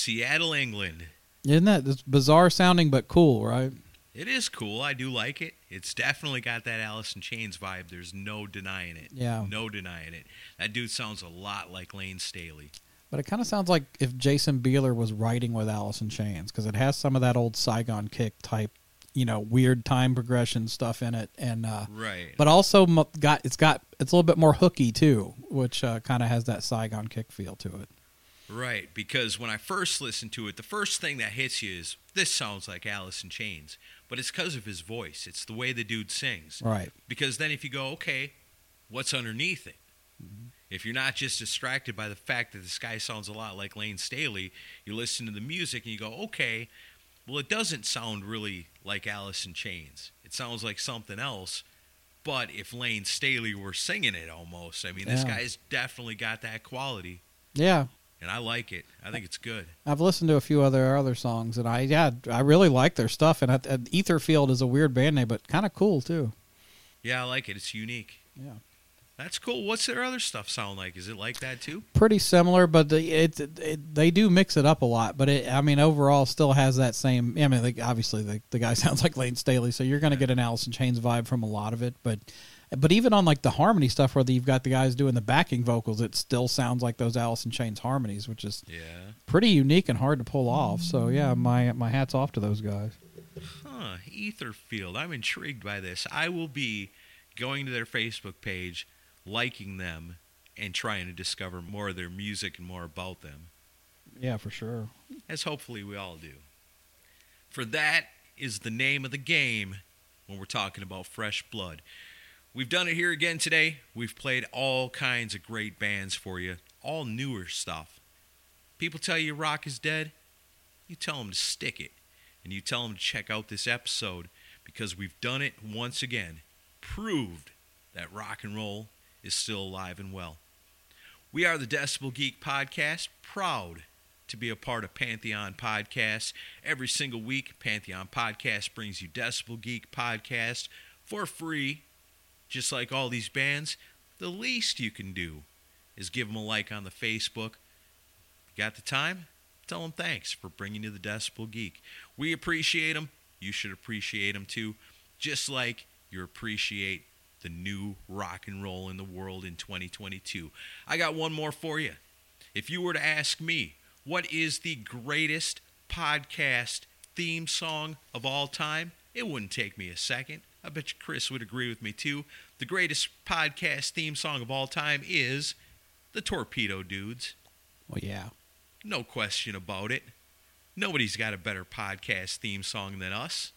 Seattle, England. Isn't that it's bizarre sounding but cool, right? It is cool. I do like it. It's definitely got that Alice in Chains vibe. There's no denying it. Yeah. No denying it. That dude sounds a lot like Layne Staley. But it kind of sounds like if Jason Bieler was writing with Alice in Chains because it has some of that old Saigon kick type, you know, weird time progression stuff in it, and uh, Right. But also got it's got it's a little bit more hooky too, which uh, kind of has that Saigon kick feel to it. Right, because when I first listened to it, the first thing that hits you is this sounds like Alice in Chains, but it's because of his voice. It's the way the dude sings. Right. Because then if you go, okay, what's underneath it? Mm-hmm. If you're not just distracted by the fact that this guy sounds a lot like Layne Staley, you listen to the music and you go, okay, well, it doesn't sound really like Alice in Chains. It sounds like something else. But if Layne Staley were singing it almost, I mean, this guy's definitely got that quality Yeah, and I like it. I think it's good. I've listened to a few other other songs, and I yeah I really like their stuff. And, I, and Etherfield is a weird band name, but kind of cool too. Yeah, I like it. It's unique. Yeah. That's cool. What's their other stuff sound like? Is it like that too? Pretty similar, but the, it, it they do mix it up a lot. But it, I mean, overall, still has that same. I mean, like, obviously the the guy sounds like Layne Staley, so you're going to get an Alice in Chains vibe from a lot of it. But but even on like the harmony stuff, where you've got the guys doing the backing vocals, it still sounds like those Alice in Chains harmonies, which is Yeah. pretty unique and hard to pull off. So yeah, my my hats off to those guys. Huh. Etherfield. I'm intrigued by this. I will be going to their Facebook page, liking them, and trying to discover more of their music and more about them. Yeah, for sure. As hopefully we all do. For that is the name of the game when we're talking about fresh blood. We've done it here again today. We've played all kinds of great bands for you, all newer stuff. People tell you rock is dead, you tell them to stick it. And you tell them to check out this episode because we've done it once again, proved that rock and roll is still alive and well. We are the Decibel Geek Podcast, proud to be a part of Pantheon Podcast. Every single week, Pantheon Podcast brings you Decibel Geek Podcast for free. Just like all these bands, the least you can do is give them a like on the Facebook. Got the time? Tell them thanks for bringing you the Decibel Geek. We appreciate them. You should appreciate them too, just like you appreciate the new rock and roll in the world in 2022. I got one more for you. If you were to ask me, what is the greatest podcast theme song of all time? It wouldn't take me a second. I bet you Chris would agree with me too. The greatest podcast theme song of all time is The Torpedo Dudes. Well, yeah. No question about it. Nobody's got a better podcast theme song than us.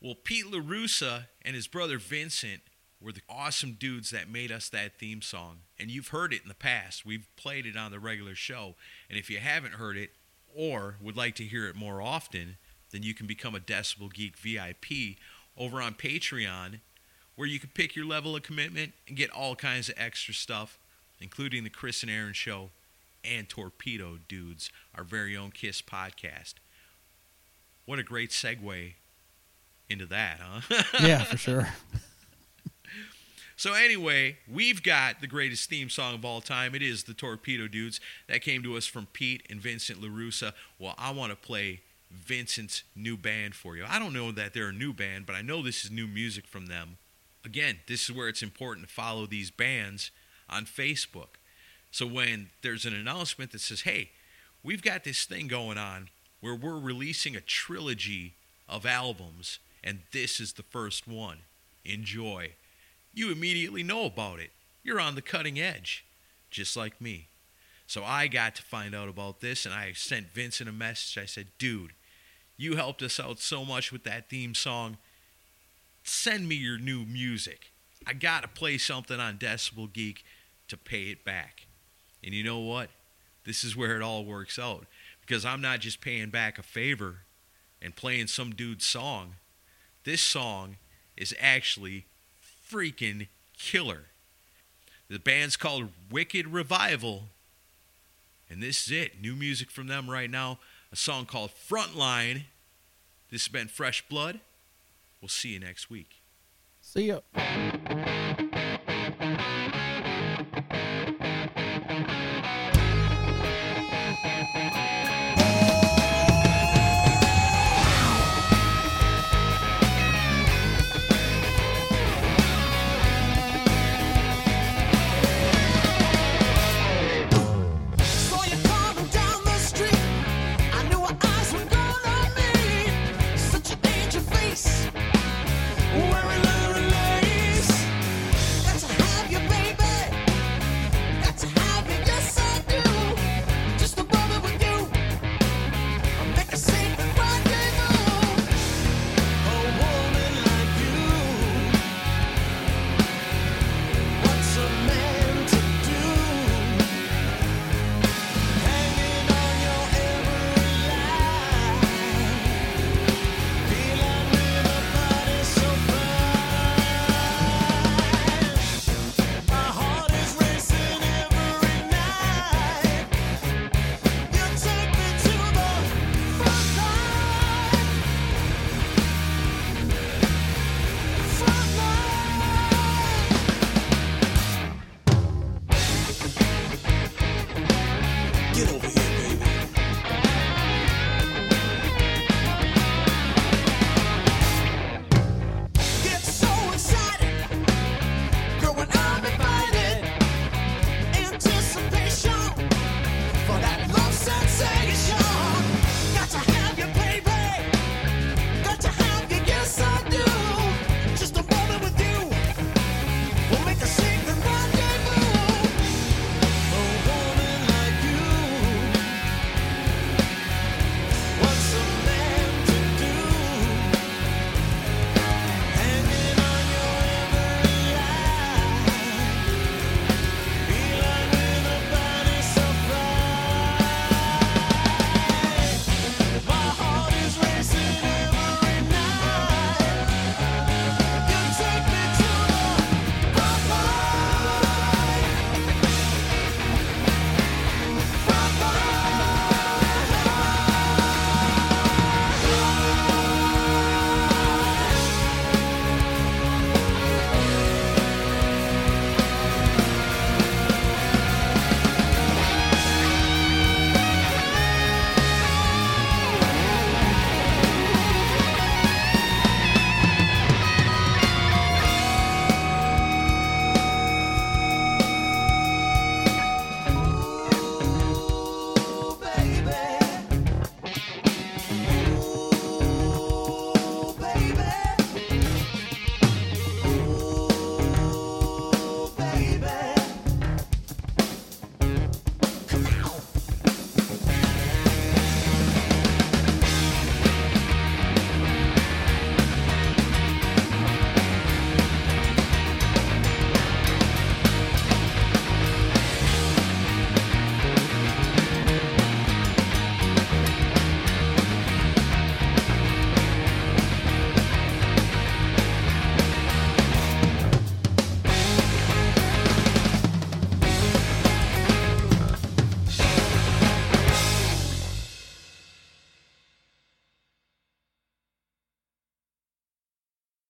Well, Pete LaRussa and his brother Vincent were the awesome dudes that made us that theme song. And you've heard it in the past. We've played it on the regular show. And if you haven't heard it or would like to hear it more often, then you can become a Decibel Geek VIP over on Patreon, where you can pick your level of commitment and get all kinds of extra stuff, including the Chris and Aaron show and Torpedo Dudes, our very own Kiss podcast. What a great segue into that, huh? Yeah, for sure. So anyway, we've got the greatest theme song of all time. It is the Torpedo Dudes. That came to us from Pete and Vincent LaRussa. Well, I want to play Vincent's new band for you. I don't know that they're a new band, but I know this is new music from them. Again, this is where it's important to follow these bands on Facebook. So when there's an announcement that says, hey, we've got this thing going on where we're releasing a trilogy of albums, and this is the first one. Enjoy you immediately know about it. You're on the cutting edge, just like me. So I got to find out about this, and I sent Vincent a message. I said, dude, you helped us out so much with that theme song. Send me your new music. I got to play something on Decibel Geek to pay it back. And you know what? This is where it all works out. Because I'm not just paying back a favor and playing some dude's song. This song is actually freaking killer. The band's called Wicked Revival. And this is it. New music from them right now. A song called Frontline. This has been Fresh Blood. We'll see you next week. See ya.